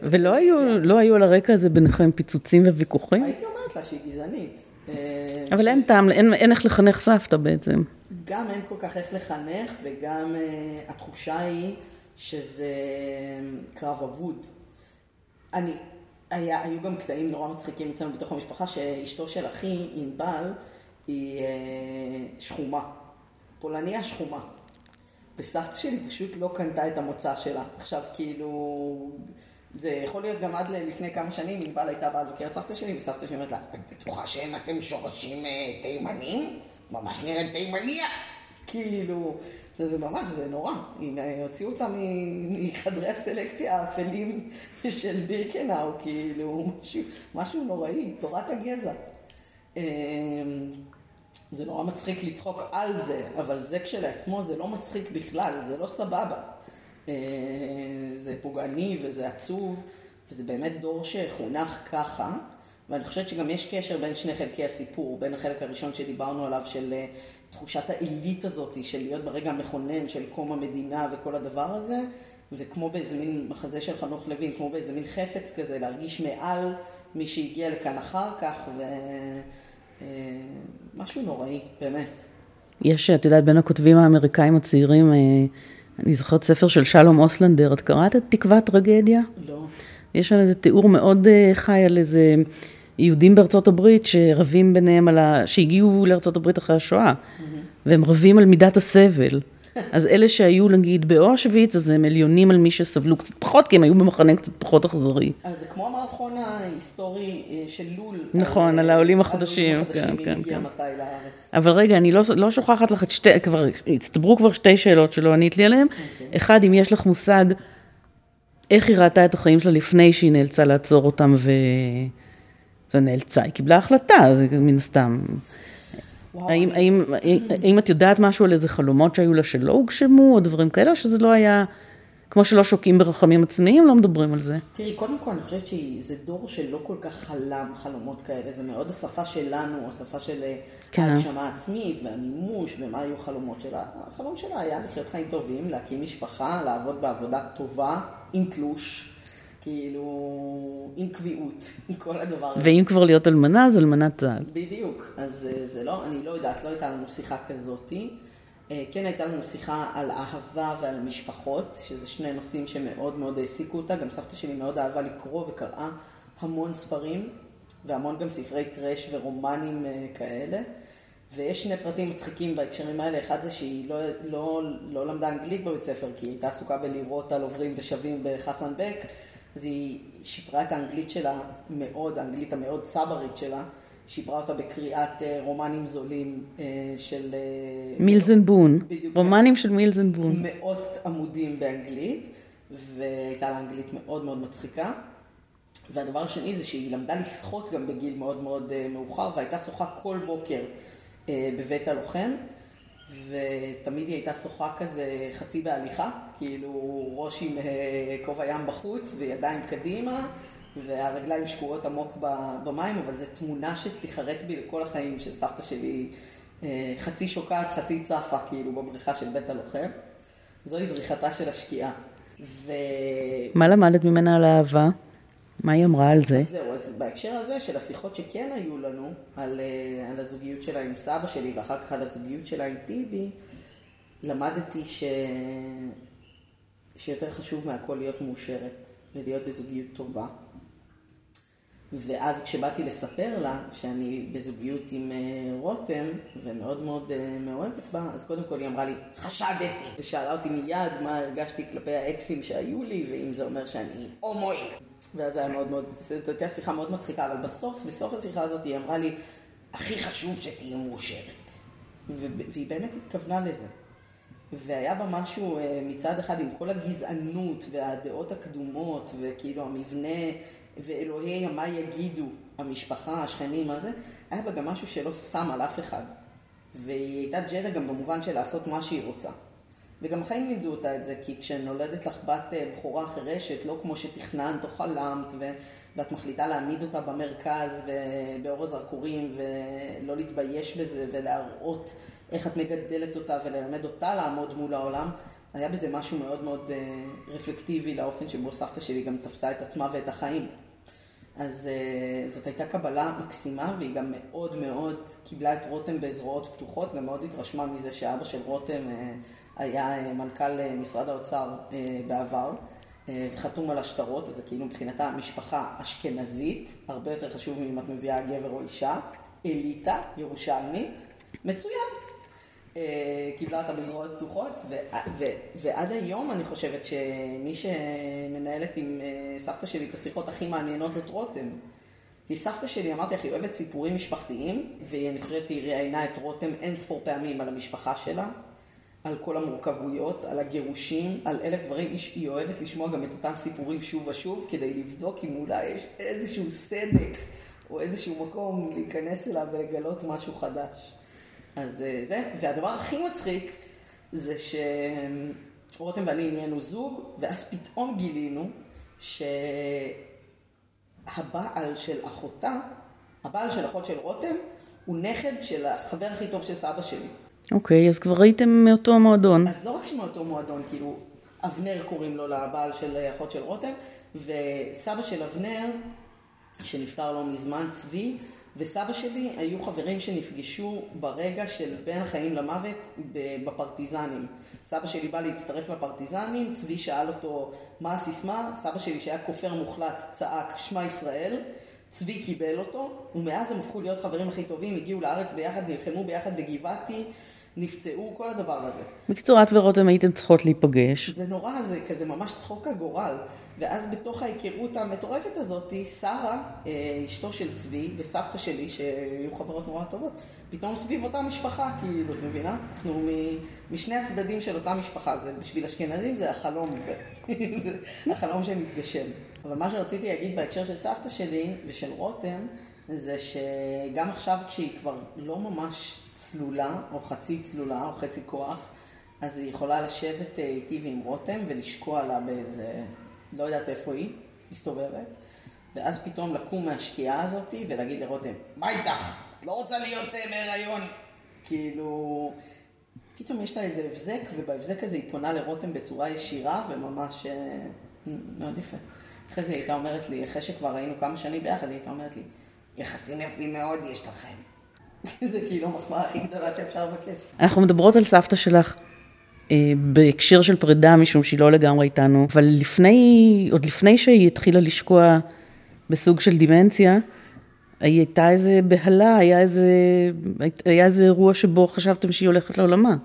ולא היו, לא היו על הרקע הזה ביניכם פיצוצים וויכוחים? הייתי אומרת לה שהיא גזענית. אה, אבל אין טעם, אין איך לחנך סבתא בעצם. גם אין כל כך איך לחנך, וגם אה, התחושה היא שזה קרב אבוד. אני, היה, היו גם קטעים נורא מצחיקים אצלנו בתוך המשפחה, שאשתו של אחי, ענבל, היא אה, שחומה. פולניה שחומה. וסבתא שלי פשוט לא קנתה את המוצא שלה. עכשיו, כאילו... זה יכול להיות גם עד לפני כמה שנים, ענבל הייתה באה לבקר סבתא שלי, וסבתא שלי אומרת לה, את בטוחה שאין לכם שורשים אה, תימנים? ממש נראית תימניה. כאילו, זה ממש, זה נורא. הנה, הוציאו אותה מחדרי הסלקציה האפלים של בירקנאו, כאילו, משהו נוראי, תורת הגזע. אמ, זה נורא מצחיק לצחוק על זה, אבל זה כשלעצמו זה לא מצחיק בכלל, זה לא סבבה. אה, זה פוגעני וזה עצוב, וזה באמת דור שחונך ככה, ואני חושבת שגם יש קשר בין שני חלקי הסיפור, בין החלק הראשון שדיברנו עליו של אה, תחושת העילית הזאת, של להיות ברגע המכונן של קום המדינה וכל הדבר הזה, וכמו באיזה מין מחזה של חנוך לוין, כמו באיזה מין חפץ כזה, להרגיש מעל מי שהגיע לכאן אחר כך, ומשהו אה, נוראי, באמת. יש, את יודעת, בין הכותבים האמריקאים הצעירים, אני זוכרת ספר של שלום אוסלנדר, את קראת את תקווה טרגדיה? לא. יש שם איזה תיאור מאוד אה, חי על איזה יהודים בארצות הברית שרבים ביניהם על ה... שהגיעו לארצות הברית אחרי השואה, mm-hmm. והם רבים על מידת הסבל. אז אלה שהיו נגיד באושוויץ, אז הם עליונים על מי שסבלו קצת פחות, כי הם היו במחנה קצת פחות אכזרי. אז זה כמו המערכון ההיסטורי אה, של לול. נכון, על העולים החדשים. כן, כן, כן. אבל רגע, אני לא, לא שוכחת לך את שתי, כבר, הצטברו כבר שתי שאלות שלא ענית לי עליהן. אוקיי. אחד, אם יש לך מושג איך היא ראתה את החיים שלה לפני שהיא נאלצה לעצור אותם ו... זו נאלצה, היא קיבלה החלטה, זה מן הסתם. האם, האם, האם את יודעת משהו על איזה חלומות שהיו לה שלא הוגשמו, או דברים כאלה, או שזה לא היה, כמו שלא שוקעים ברחמים עצמיים, לא מדברים על זה? תראי, קודם כל אני חושבת שזה דור שלא כל כך חלם חלומות כאלה, זה מאוד השפה שלנו, השפה של אה, כן. ההגשמה העצמית והמימוש, ומה היו החלומות שלה. החלום שלה היה לחיות חיים טובים, להקים משפחה, לעבוד בעבודה טובה, עם תלוש. כאילו, עם קביעות, עם כל הדבר הזה. ואם כבר להיות אלמנה, אז אלמנת צה"ל. בדיוק, אז אה, זה לא, אני לא יודעת, לא הייתה לנו שיחה כזאתי. אה, כן הייתה לנו שיחה על אהבה ועל משפחות, שזה שני נושאים שמאוד מאוד העסיקו אותה. גם סבתא שלי מאוד אהבה לקרוא וקראה המון ספרים, והמון גם ספרי טראש ורומנים אה, כאלה. ויש שני פרטים מצחיקים בהקשרים האלה, אחד זה שהיא לא, לא, לא למדה אנגלית בבית ספר, כי היא הייתה עסוקה בלראות על עוברים ושבים בחסן בק, אז היא שיפרה את האנגלית שלה מאוד, האנגלית המאוד צברית שלה, שיפרה אותה בקריאת אה, רומנים זולים אה, של... אה, מילזנבון, רומנים של מילזנבון. מאות עמודים באנגלית, והייתה לה אנגלית מאוד מאוד מצחיקה. והדבר השני זה שהיא למדה לשחות גם בגיל מאוד מאוד מאוחר, והייתה שוחה כל בוקר בבית הלוחם. ותמיד היא הייתה שוחה כזה חצי בהליכה, כאילו ראש עם אה, כובע ים בחוץ וידיים קדימה, והרגליים שקועות עמוק במים, אבל זו תמונה שתיחרט בי לכל החיים של סבתא שלי, אה, חצי שוקעת, חצי צפה, כאילו, בבריכה של בית הלוחם. זוהי זריחתה של השקיעה. ו... מה למדת ממנה על אהבה? מה היא אמרה על זה? אז זהו, אז בהקשר הזה של השיחות שכן היו לנו, על, אה, על הזוגיות שלה עם סבא שלי, ואחר כך על הזוגיות שלה עם טיבי, למדתי ש... שיותר חשוב מהכל להיות מאושרת ולהיות בזוגיות טובה. ואז כשבאתי לספר לה שאני בזוגיות עם אה, רותם ומאוד מאוד אה, מאוהבת בה, אז קודם כל היא אמרה לי, חשדתי, ושאלה אותי מיד מה הרגשתי כלפי האקסים שהיו לי, ואם זה אומר שאני הומואי. ואז היה מאוד מאוד, זאת הייתה שיחה מאוד מצחיקה, אבל בסוף, בסוף השיחה הזאת היא אמרה לי, הכי חשוב שתהיה מאושרת. והיא באמת התכוונה לזה. והיה בה משהו אה, מצד אחד עם כל הגזענות והדעות הקדומות וכאילו המבנה ואלוהי מה יגידו המשפחה, השכנים, מה זה, היה בה גם משהו שלא שם על אף אחד. והיא הייתה ג'דה גם במובן של לעשות מה שהיא רוצה. וגם החיים לימדו אותה את זה, כי כשנולדת לך בת אה, בחורה חירשת, לא כמו שתכננת או חלמת, ו... ואת מחליטה להעמיד אותה במרכז ובאור הזרקורים, ולא להתבייש בזה, ולהראות איך את מגדלת אותה וללמד אותה לעמוד מול העולם, היה בזה משהו מאוד מאוד אה, רפלקטיבי לאופן שבו סבתא שלי גם תפסה את עצמה ואת החיים. אז uh, זאת הייתה קבלה מקסימה, והיא גם מאוד מאוד קיבלה את רותם בזרועות פתוחות, גם מאוד התרשמה מזה שאבא של רותם היה uh, מנכ"ל uh, משרד האוצר uh, בעבר, וחתום על השטרות, אז זה כאילו מבחינתה משפחה אשכנזית, הרבה יותר חשוב מאם את מביאה גבר או אישה, אליטה, ירושלמית, מצוין. אה, קיבלה אותה בזרועות פתוחות, ועד היום אני חושבת שמי שמנהלת עם אה, סבתא שלי את השיחות הכי מעניינות זאת רותם. כי סבתא שלי, אמרתי לך, היא אוהבת סיפורים משפחתיים, ואני חושבת היא ראיינה את רותם אין ספור פעמים על המשפחה שלה, על כל המורכבויות, על הגירושים, על אלף דברים. היא אוהבת לשמוע גם את אותם סיפורים שוב ושוב, כדי לבדוק אם אולי יש איזשהו סדק או איזשהו מקום להיכנס אליו ולגלות משהו חדש. אז אה, זה, והדבר הכי מצחיק זה שרותם ואני נהיינו זוג, ואז פתאום גילינו שהבעל של אחותה, הבעל של אחות של רותם, הוא נכד של החבר הכי טוב של סבא שלי. אוקיי, okay, אז כבר הייתם מאותו מועדון. אז לא רק שמאותו מועדון, כאילו, אבנר קוראים לו לבעל של אחות של רותם, וסבא של אבנר, שנפטר לא מזמן, צבי, וסבא שלי היו חברים שנפגשו ברגע של בין החיים למוות בפרטיזנים. סבא שלי בא להצטרף לפרטיזנים, צבי שאל אותו מה הסיסמה, סבא שלי שהיה כופר מוחלט צעק שמע ישראל, צבי קיבל אותו, ומאז הם הפכו להיות חברים הכי טובים, הגיעו לארץ ביחד, נלחמו ביחד בגבעתי, נפצעו, כל הדבר הזה. בקיצור, את ורותם הייתם צריכות להיפגש. זה נורא, זה כזה ממש צחוק הגורל. ואז בתוך ההיכרות המטורפת הזאת, שרה, אה, אשתו של צבי, וסבתא שלי, שהיו חברות נורא טובות, פתאום סביב אותה משפחה, כאילו, את מבינה? אנחנו משני הצדדים של אותה משפחה, זה בשביל אשכנזים זה החלום, החלום שמתגשם. אבל מה שרציתי להגיד בהקשר של סבתא שלי ושל רותם, זה שגם עכשיו כשהיא כבר לא ממש צלולה, או חצי צלולה, או חצי כוח, אז היא יכולה לשבת אה, איתי ועם רותם ולשקוע לה באיזה... לא יודעת איפה היא, מסתובבת, ואז פתאום לקום מהשקיעה הזאת ולהגיד לרותם, מה איתך? את לא רוצה להיות אה, בהיריון? כאילו, פתאום יש לה איזה הבזק, ובהבזק הזה היא פונה לרותם בצורה ישירה וממש אה, מאוד יפה. אחרי זה היא הייתה אומרת לי, אחרי שכבר היינו כמה שנים ביחד, היא הייתה אומרת לי, יחסים יפים מאוד יש לכם. זה כאילו המחמאה הכי גדולה שאפשר לבקש. אנחנו מדברות על סבתא שלך. אה, בהקשר של פרידה, משום שהיא לא לגמרי איתנו, אבל לפני, עוד לפני שהיא התחילה לשקוע בסוג של דימנציה, הייתה איזה בהלה, היה איזה, היה איזה אירוע שבו חשבתם שהיא הולכת לעולמה.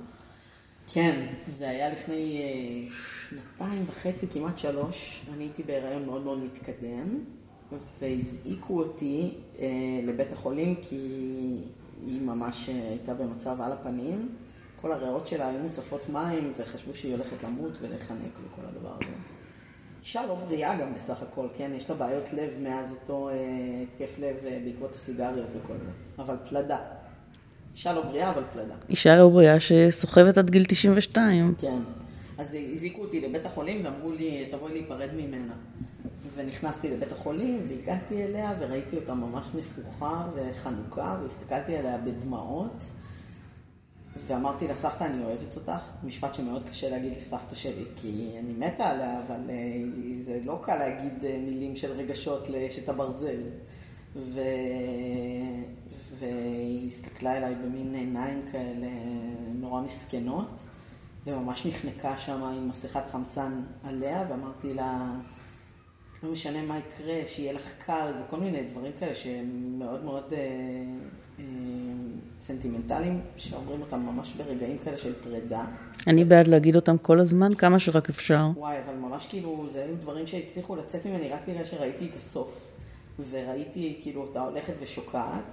כן, זה היה לפני אה, שנתיים וחצי, כמעט שלוש. אני הייתי בהיריון מאוד מאוד מתקדם, והזעיקו אותי אה, לבית החולים כי היא ממש הייתה במצב על הפנים. כל הריאות שלה היו מוצפות מים, וחשבו שהיא הולכת למות ולחנק וכל הדבר הזה. אישה לא בריאה גם בסך הכל, כן? יש לה בעיות לב מאז אותו אה, התקף לב אה, בעקבות הסיגריות וכל זה. אבל פלדה. אישה לא בריאה, אבל פלדה. אישה לא בריאה שסוחבת עד גיל 92. כן. אז הזעיקו אותי לבית החולים ואמרו לי, תבואי להיפרד ממנה. ונכנסתי לבית החולים, והגעתי אליה, וראיתי אותה ממש נפוחה וחנוכה, והסתכלתי עליה בדמעות, ואמרתי לה, סבתא, אני אוהבת אותך. משפט שמאוד קשה להגיד לסבתא שלי, כי אני מתה עליה, אבל uh, זה לא קל להגיד uh, מילים של רגשות לאשת הברזל. ו... והיא הסתכלה אליי במין עיניים כאלה נורא מסכנות, וממש נחנקה שם עם מסכת חמצן עליה, ואמרתי לה, לא משנה מה יקרה, שיהיה לך קל, וכל מיני דברים כאלה שהם מאוד מאוד אה, אה, סנטימנטליים, שאומרים אותם ממש ברגעים כאלה של פרידה. אני בעד להגיד אותם כל הזמן, כמה שרק אפשר. וואי, אבל ממש כאילו, זה היו דברים שהצליחו לצאת ממני רק בגלל שראיתי את הסוף. וראיתי כאילו אותה הולכת ושוקעת,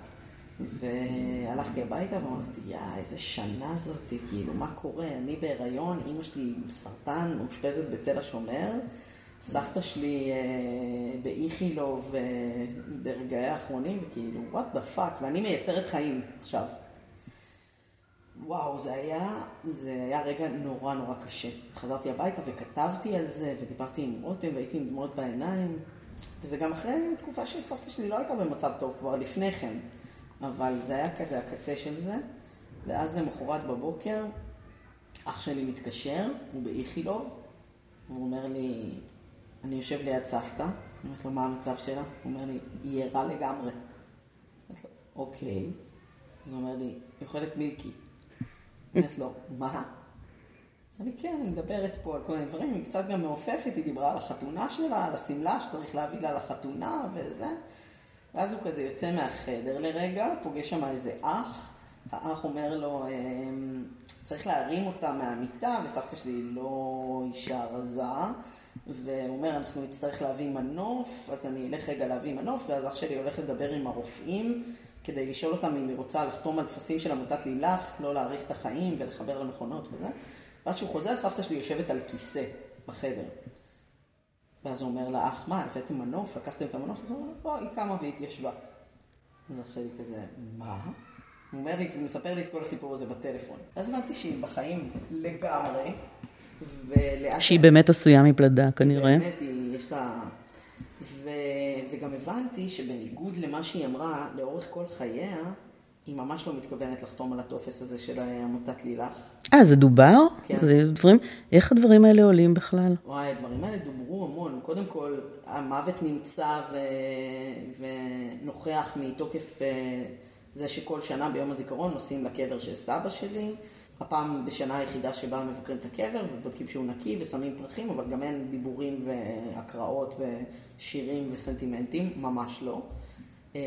והלכתי הביתה ואמרתי, יא, איזה שנה זאתי, כאילו, מה קורה? אני בהיריון, אימא שלי עם סרטן, מאושפזת בתל השומר, סבתא שלי אה, באיכילוב אה, ברגעי האחרונים, וכאילו, what the fuck, ואני מייצרת חיים עכשיו. וואו, זה היה, זה היה רגע נורא נורא קשה. חזרתי הביתה וכתבתי על זה, ודיברתי עם רותם, והייתי עם דמעות בעיניים. וזה גם אחרי תקופה שסבתא שלי לא הייתה במצב טוב כבר לפני כן, אבל זה היה כזה הקצה של זה. ואז למחרת בבוקר, אח שלי מתקשר, הוא באיכילוב, והוא אומר לי, אני יושב ליד סבתא, אני אומרת לו, מה המצב שלה? הוא אומר לי, היא ערה לגמרי. אומרת לו, אוקיי. אז הוא אומר לי, היא אוכלת מילקי. אומרת לו, מה? אני כן, אני מדברת פה על כל מיני דברים, היא קצת גם מעופפת, היא דיברה על החתונה שלה, על השמלה שצריך להביא לה לחתונה וזה. ואז הוא כזה יוצא מהחדר לרגע, פוגש שם איזה אח, האח אומר לו, אמ, צריך להרים אותה מהמיטה, וסבתא שלי לא אישה רזה, והוא אומר, אנחנו נצטרך להביא מנוף, אז אני אלך רגע להביא מנוף, ואז אח שלי הולך לדבר עם הרופאים, כדי לשאול אותם אם היא רוצה לחתום על טפסים של עמותת לילך, לא להאריך את החיים ולחבר למכונות וזה. ואז כשהוא חוזר, סבתא שלי יושבת על כיסא בחדר. ואז הוא אומר לה, אח, מה, הבאתם מנוף? לקחתם את המנוף? אז הוא אומר, לא, היא קמה והתיישבה. אז אח שלי כזה, מה? הוא אומר לי, הוא מספר לי את כל הסיפור הזה בטלפון. אז הבנתי שהיא בחיים לגמרי, ולאט... שהיא באמת עשויה מפלדה, כנראה. באמת, היא, יש לה... ו... וגם הבנתי שבניגוד למה שהיא אמרה, לאורך כל חייה, היא ממש לא מתכוונת לחתום על הטופס הזה של עמותת לילך. אה, זה דובר? כן. זה דברים, איך הדברים האלה עולים בכלל? וואי, הדברים האלה דוברו המון. קודם כל, המוות נמצא ו... ונוכח מתוקף אה, זה שכל שנה ביום הזיכרון נוסעים לקבר של סבא שלי. הפעם בשנה היחידה שבה מבקרים את הקבר ובודקים שהוא נקי ושמים פרחים, אבל גם אין דיבורים והקראות ושירים וסנטימנטים, ממש לא. אה,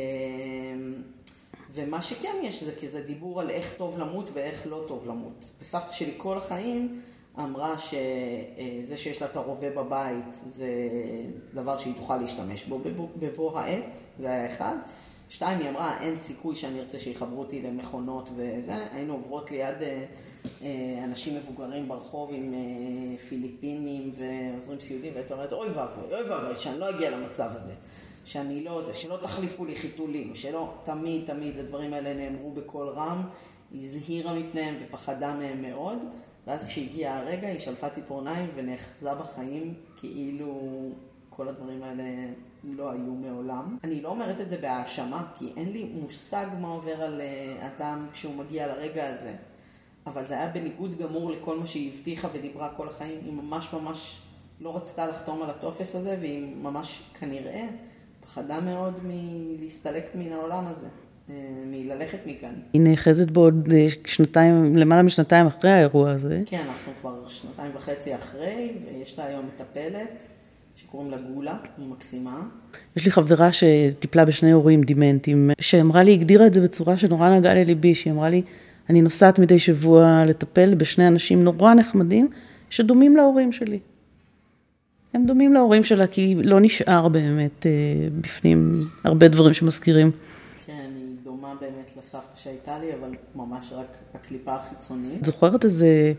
ומה שכן יש זה כי זה דיבור על איך טוב למות ואיך לא טוב למות. וסבתא שלי כל החיים אמרה שזה שיש לה את הרובה בבית זה דבר שהיא תוכל להשתמש בו בבוא העת, זה היה אחד. שתיים, היא אמרה, אין סיכוי שאני ארצה שיחברו אותי למכונות וזה. היינו עוברות ליד אה, אה, אנשים מבוגרים ברחוב עם אה, פיליפינים ועוזרים סיעודיים, והייתה אומרת, אוי ואבוי, אוי ואבוי, שאני לא אגיע למצב הזה. שאני לא זה, שלא תחליפו לי חיתולים, שלא, תמיד תמיד הדברים האלה נאמרו בקול רם, היא הזהירה מפניהם ופחדה מהם מאוד, ואז כשהגיע הרגע היא שלפה ציפורניים ונאחזה בחיים כאילו כל הדברים האלה לא היו מעולם. אני לא אומרת את זה בהאשמה, כי אין לי מושג מה עובר על אה, אדם כשהוא מגיע לרגע הזה. אבל זה היה בניגוד גמור לכל מה שהיא הבטיחה ודיברה כל החיים. היא ממש ממש לא רצתה לחתום על הטופס הזה, והיא ממש כנראה פחדה מאוד מלהסתלק מן העולם הזה, אה, מללכת מכאן. היא נאחזת בעוד אה, שנתיים, למעלה משנתיים אחרי האירוע הזה. כן, אנחנו כבר שנתיים וחצי אחרי, ויש לה היום מטפלת. שקוראים לה גולה, היא מקסימה. יש לי חברה שטיפלה בשני הורים דימנטים, שאמרה לי, הגדירה את זה בצורה שנורא נגעה לליבי, שהיא אמרה לי, אני נוסעת מדי שבוע לטפל בשני אנשים נורא נחמדים, שדומים להורים שלי. הם דומים להורים שלה, כי לא נשאר באמת אה, בפנים הרבה דברים שמזכירים. כן, היא דומה באמת לסבתא שהייתה לי, אבל ממש רק הקליפה החיצונית. את זוכרת איזה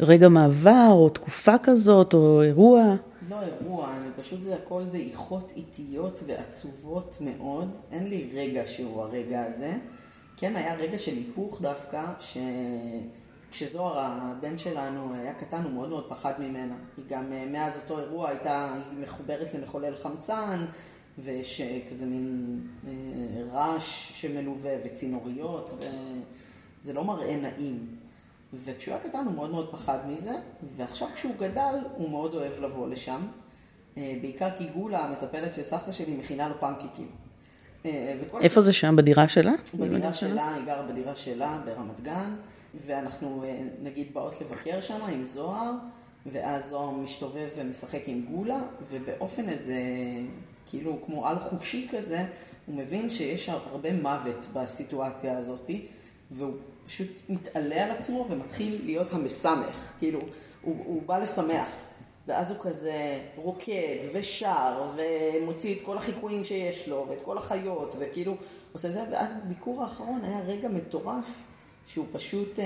רגע מעבר, או תקופה כזאת, או אירוע? לא אירוע, אני פשוט זה הכל דעיכות איטיות ועצובות מאוד. אין לי רגע שהוא הרגע הזה. כן, היה רגע של היפוך דווקא, כשזוהר, הבן שלנו, היה קטן, הוא מאוד מאוד פחד ממנה. היא גם מאז אותו אירוע הייתה מחוברת למחולל חמצן, ויש כזה מין רעש שמלווה וצינוריות, וזה לא מראה נעים. וכשהוא היה קטן הוא מאוד מאוד פחד מזה, ועכשיו כשהוא גדל הוא מאוד אוהב לבוא לשם. בעיקר כי גולה, המטפלת של סבתא שלי, מכינה לו פנקיקים. איפה זה שם? בדירה שלה? בדירה שלה, היא גרה בדירה שלה ברמת גן, ואנחנו נגיד באות לבקר שם עם זוהר, ואז זוהר משתובב ומשחק עם גולה, ובאופן איזה, כאילו כמו על חושי כזה, הוא מבין שיש הרבה מוות בסיטואציה הזאת, והוא פשוט מתעלה על עצמו ומתחיל להיות המשמח, כאילו, הוא, הוא בא לשמח. ואז הוא כזה רוקד ושר ומוציא את כל החיקויים שיש לו ואת כל החיות וכאילו עושה זה, ואז בביקור האחרון היה רגע מטורף שהוא פשוט, אה,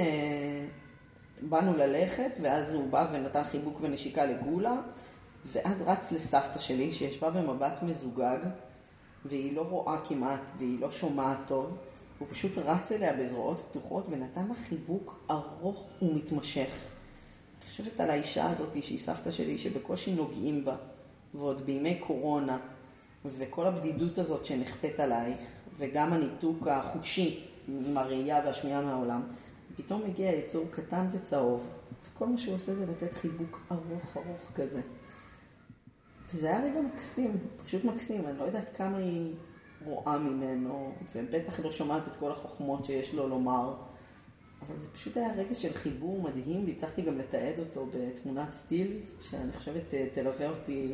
באנו ללכת ואז הוא בא ונתן חיבוק ונשיקה לגולה ואז רץ לסבתא שלי שישבה במבט מזוגג והיא לא רואה כמעט והיא לא שומעת טוב הוא פשוט רץ אליה בזרועות פתוחות ונתן לה חיבוק ארוך ומתמשך. אני חושבת על האישה הזאת שהיא סבתא שלי, שבקושי נוגעים בה, ועוד בימי קורונה, וכל הבדידות הזאת שנכפית עלייך, וגם הניתוק החושי עם הראייה והשמיעה מהעולם, פתאום מגיע יצור קטן וצהוב, וכל מה שהוא עושה זה לתת חיבוק ארוך ארוך כזה. וזה היה רגע מקסים, פשוט מקסים, אני לא יודעת כמה היא רואה ממנו, ובטח לא שומעת את כל החוכמות שיש לו לומר. אבל זה פשוט היה רגע של חיבור מדהים, והצלחתי גם לתעד אותו בתמונת סטילס, שאני חושבת אה, תלווה אותי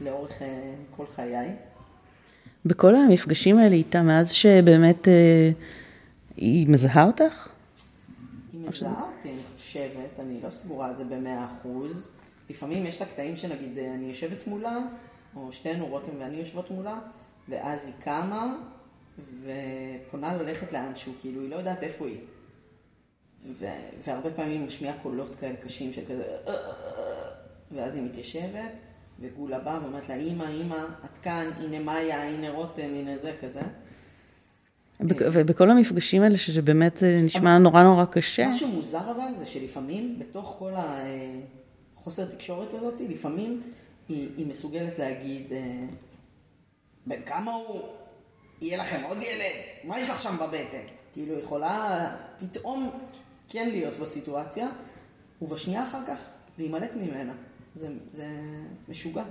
לאורך אה, כל חיי. בכל המפגשים האלה איתה, מאז שבאמת אה, היא מזהה אותך? היא מזהה אותי, אני חושבת, אני לא סגורה על זה במאה אחוז. לפעמים יש לה קטעים שנגיד אני יושבת מולה, או שתינו, רותם ואני יושבות מולה, ואז היא קמה ופונה ללכת לאנשהו, כאילו היא לא יודעת איפה היא. והרבה פעמים היא משמיעה קולות כאלה קשים של כזה, ואז היא מתיישבת, וגולה באה ואומרת לה, אמא, אמא, את כאן, הנה מאיה, הנה רותם, הנה זה, כזה. ובכל המפגשים האלה, שזה באמת אה, נשמע נורא נורא קשה. מה שמוזר אבל, זה שלפעמים, בתוך כל החוסר תקשורת הזאת, לפעמים היא, היא מסוגלת להגיד, אה, בן כמה הוא? יהיה לכם עוד ילד? מה יש לך שם בבטן? כאילו, יכולה פתאום כן להיות בסיטואציה, ובשנייה אחר כך להימלט ממנה. זה, זה משוגע.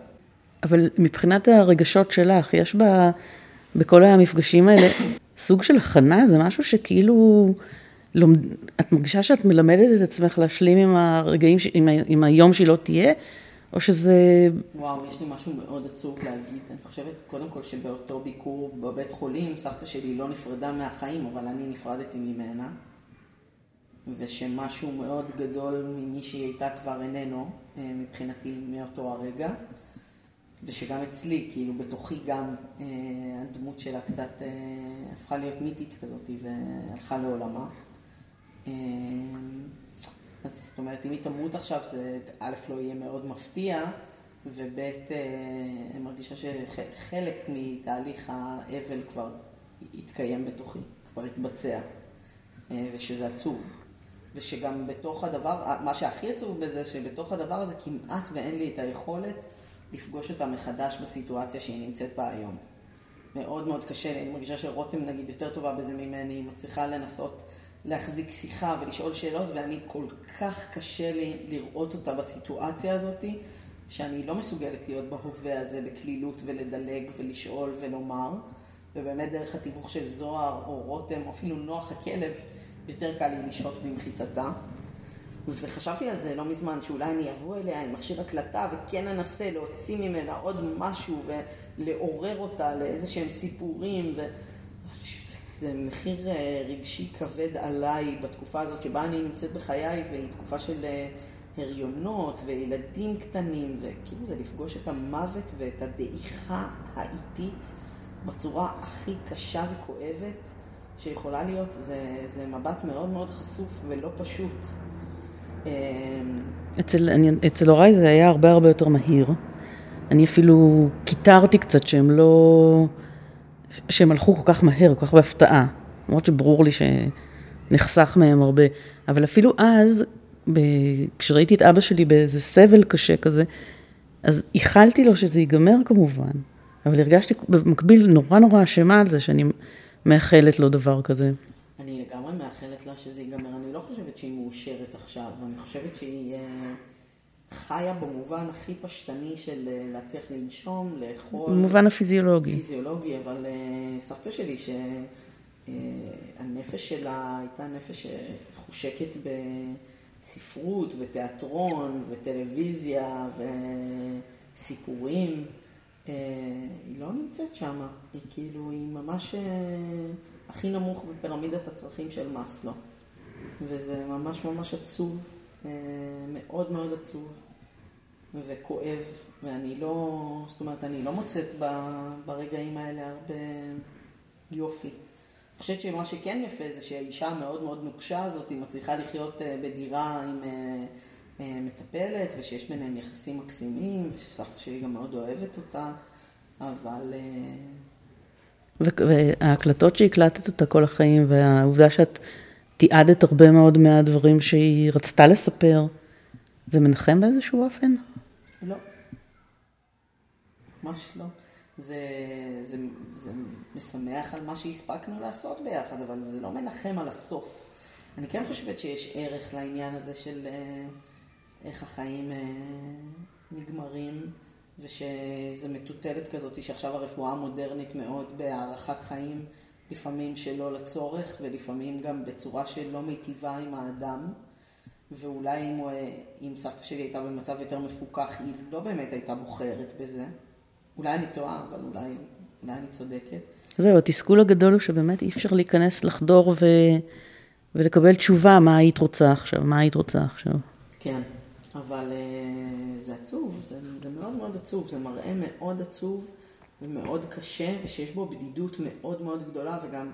אבל מבחינת הרגשות שלך, יש בה, בכל המפגשים האלה, סוג של הכנה? זה משהו שכאילו, לומד, את מרגישה שאת מלמדת את עצמך להשלים עם הרגעים, עם, עם היום שהיא לא תהיה? או שזה... וואו, יש לי משהו מאוד עצוב להגיד. אני חושבת, קודם כל, שבאותו ביקור בבית חולים, סבתא שלי לא נפרדה מהחיים, אבל אני נפרדתי ממנה. ושמשהו מאוד גדול ממי שהיא הייתה כבר איננו, אה, מבחינתי, מאותו הרגע. ושגם אצלי, כאילו, בתוכי גם אה, הדמות שלה קצת אה, הפכה להיות מיתית כזאת והלכה לעולמה. אז זאת אומרת, אם היא תמות עכשיו, זה א', לא יהיה מאוד מפתיע, וב', אני מרגישה שחלק מתהליך האבל כבר התקיים בתוכי, כבר התבצע, ושזה עצוב. ושגם בתוך הדבר, מה שהכי עצוב בזה, שבתוך הדבר הזה כמעט ואין לי את היכולת לפגוש אותה מחדש בסיטואציה שהיא נמצאת בה היום. מאוד מאוד קשה לי, אני מרגישה שרותם נגיד יותר טובה בזה ממני, היא מצליחה לנסות להחזיק שיחה ולשאול שאלות, ואני כל כך קשה לי לראות אותה בסיטואציה הזאת, שאני לא מסוגלת להיות בהווה הזה בקלילות ולדלג ולשאול ולומר, ובאמת דרך התיווך של זוהר או רותם, או אפילו נוח הכלב, יותר קל לי לשהות במחיצתה. וחשבתי על זה לא מזמן, שאולי אני אבוא אליה עם מכשיר הקלטה וכן אנסה להוציא ממנה עוד משהו ולעורר אותה לאיזה שהם סיפורים. ו... זה מחיר אה, רגשי כבד עליי בתקופה הזאת שבה אני נמצאת בחיי, והיא תקופה של אה, הריונות וילדים קטנים, וכאילו זה לפגוש את המוות ואת הדעיכה האיטית בצורה הכי קשה וכואבת. שיכולה להיות, זה, זה מבט מאוד מאוד חשוף ולא פשוט. אמ, אצל, אני, אצל הוריי זה היה הרבה הרבה יותר מהיר. אני אפילו קיטרתי קצת שהם לא... שהם הלכו כל כך מהר, כל כך בהפתעה. למרות שברור לי ש... נחסך מהם הרבה. אבל אפילו אז, ב... כשראיתי את אבא שלי באיזה סבל קשה כזה, אז איחלתי לו שזה ייגמר כמובן, אבל הרגשתי במקביל נורא נורא אשמה על זה שאני מאחלת לו דבר כזה. אני לגמרי מאחלת לה שזה ייגמר. אני לא חושבת שהיא מאושרת עכשיו, אני חושבת שהיא... אה, חיה במובן הכי פשטני של אה, להצליח לנשום, לאכול. במובן הפיזיולוגי. פיזיולוגי, אבל uh, סבתא שלי, שהנפש uh, שלה הייתה נפש שחושקת בספרות ותיאטרון וטלוויזיה וסיפורים, היא לא נמצאת שם, היא כאילו, היא ממש הכי נמוך בפירמידת הצרכים של מאסלו. וזה ממש ממש עצוב. מאוד מאוד עצוב וכואב, ואני לא, זאת אומרת, אני לא מוצאת ברגעים האלה הרבה יופי. אני חושבת שמה שכן יפה זה שהאישה המאוד מאוד נוקשה הזאת, היא מצליחה לחיות אה, בדירה עם אה, אה, מטפלת, ושיש ביניהם יחסים מקסימים, ושסבתא שלי גם מאוד אוהבת אותה, אבל... וההקלטות שהקלטת אותה כל החיים, והעובדה שאת תיעדת הרבה מאוד מהדברים שהיא רצתה לספר. זה מנחם באיזשהו אופן? לא. ממש לא. זה, זה, זה משמח על מה שהספקנו לעשות ביחד, אבל זה לא מנחם על הסוף. אני כן חושבת שיש ערך לעניין הזה של אה, איך החיים אה, נגמרים, ושזה מטוטלת כזאת, שעכשיו הרפואה המודרנית מאוד בהארכת חיים. לפעמים שלא לצורך, ולפעמים גם בצורה שלא מיטיבה עם האדם. ואולי אם, הוא, אם סבתא שלי הייתה במצב יותר מפוקח, היא לא באמת הייתה בוחרת בזה. אולי אני טועה, אבל אולי, אולי אני צודקת. זהו, התסכול הגדול הוא שבאמת אי אפשר להיכנס, לחדור ו... ולקבל תשובה מה היית רוצה עכשיו, מה היית רוצה עכשיו. כן, אבל uh, זה עצוב, זה, זה מאוד מאוד עצוב, זה מראה מאוד עצוב. ומאוד קשה, ושיש בו בדידות מאוד מאוד גדולה, וגם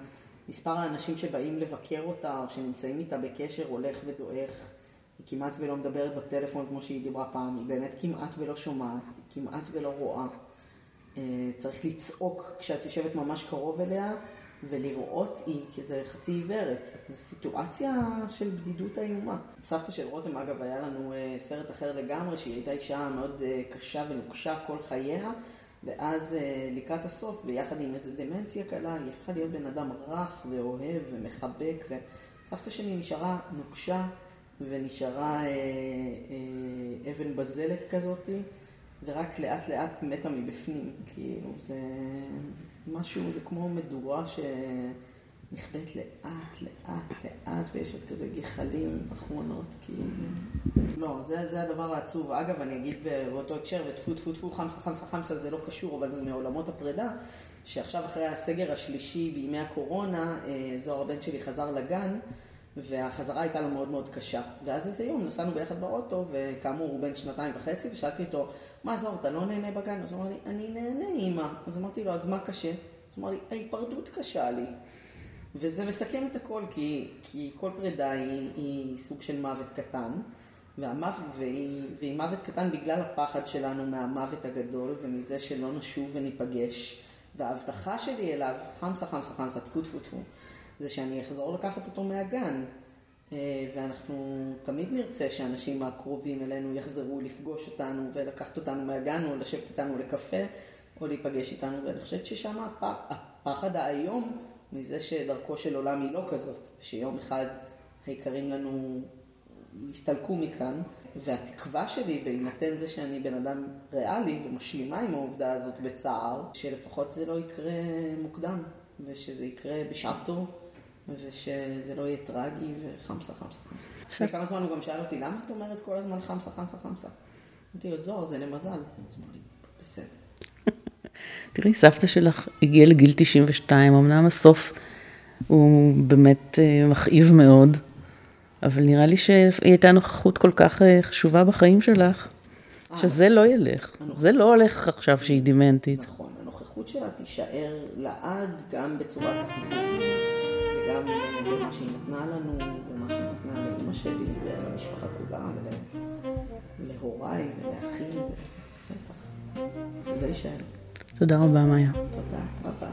מספר האנשים שבאים לבקר אותה, או שנמצאים איתה בקשר, הולך ודועך. כמעט ולא מדברת בטלפון כמו שהיא דיברה פעם, היא באמת כמעט ולא שומעת, היא כמעט ולא רואה. אה, צריך לצעוק כשאת יושבת ממש קרוב אליה, ולראות היא כזה חצי עיוורת. זו סיטואציה של בדידות איומה. סבתא של רותם, אגב, היה לנו אה, סרט אחר לגמרי, שהיא הייתה אישה מאוד אה, קשה ונוקשה כל חייה. ואז לקראת הסוף, ביחד עם איזה דמנציה קלה, היא הפכה להיות בן אדם רך ואוהב ומחבק, וסבתא שלי נשארה נוקשה ונשארה אה, אה, אבן בזלת כזאתי, ורק לאט לאט מתה מבפנים, כאילו זה משהו, זה כמו מדורה ש... נכבדת לאט, לאט, לאט, ויש עוד כזה גחלים אחרונות, כאילו. לא, זה, זה הדבר העצוב. אגב, אני אגיד באותו הקשר, וטפו טפו טפו, חמסה חמסה חמסה, זה לא קשור, אבל זה מעולמות הפרידה, שעכשיו אחרי הסגר השלישי בימי הקורונה, אה, זוהר הבן שלי חזר לגן, והחזרה הייתה לו מאוד מאוד קשה. ואז איזה יום נסענו ביחד באוטו, וכאמור הוא בן שנתיים וחצי, ושאלתי אותו, מה זוהר, אתה לא נהנה בגן? אז הוא אמר לי, אני נהנה, אימא. אז אמרתי לו, אז מה קשה? אז הוא אמר לי, ההיפרדות קשה לי. וזה מסכם את הכל, כי, כי כל פרידה היא, היא סוג של מוות קטן, והמוות, והיא, והיא מוות קטן בגלל הפחד שלנו מהמוות הגדול ומזה שלא נשוב וניפגש. וההבטחה שלי אליו, חמסה חמסה חמסה, טפו טפו טפו, זה שאני אחזור לקחת אותו מהגן. אה, ואנחנו תמיד נרצה שאנשים הקרובים אלינו יחזרו לפגוש אותנו ולקחת אותנו מהגן או לשבת איתנו לקפה או להיפגש איתנו, ואני חושבת ששם הפחד האיום מזה שדרכו של עולם היא לא כזאת, שיום אחד היקרים לנו יסתלקו מכאן, והתקווה שלי, בהינתן זה שאני בן אדם ריאלי ומשלימה עם העובדה הזאת בצער, שלפחות זה לא יקרה מוקדם, ושזה יקרה בשעתו, ושזה לא יהיה טרגי וחמסה, חמסה, חמסה. לפני כמה זמן הוא גם שאל אותי, למה את אומרת כל הזמן חמסה, חמסה, חמסה? אמרתי לו, זוהר, זה למזל. אז הוא אמר לי, בסדר. תראי, סבתא שלך הגיעה לגיל 92, אמנם הסוף הוא באמת אה, מכאיב מאוד, אבל נראה לי שהיא הייתה נוכחות כל כך אה, חשובה בחיים שלך, שזה לא ילך. זה לא הולך עכשיו שהיא דימנטית. נכון, הנוכחות שלה תישאר לעד גם בצורת הסיפורים, גם במה שהיא נתנה לנו, במה שהיא נתנה לאימא שלי, ולמשפחה כולה, ולהוריי, ולאחי, בטח. זה יישאר. תודה רבה, מאיה. תודה רבה.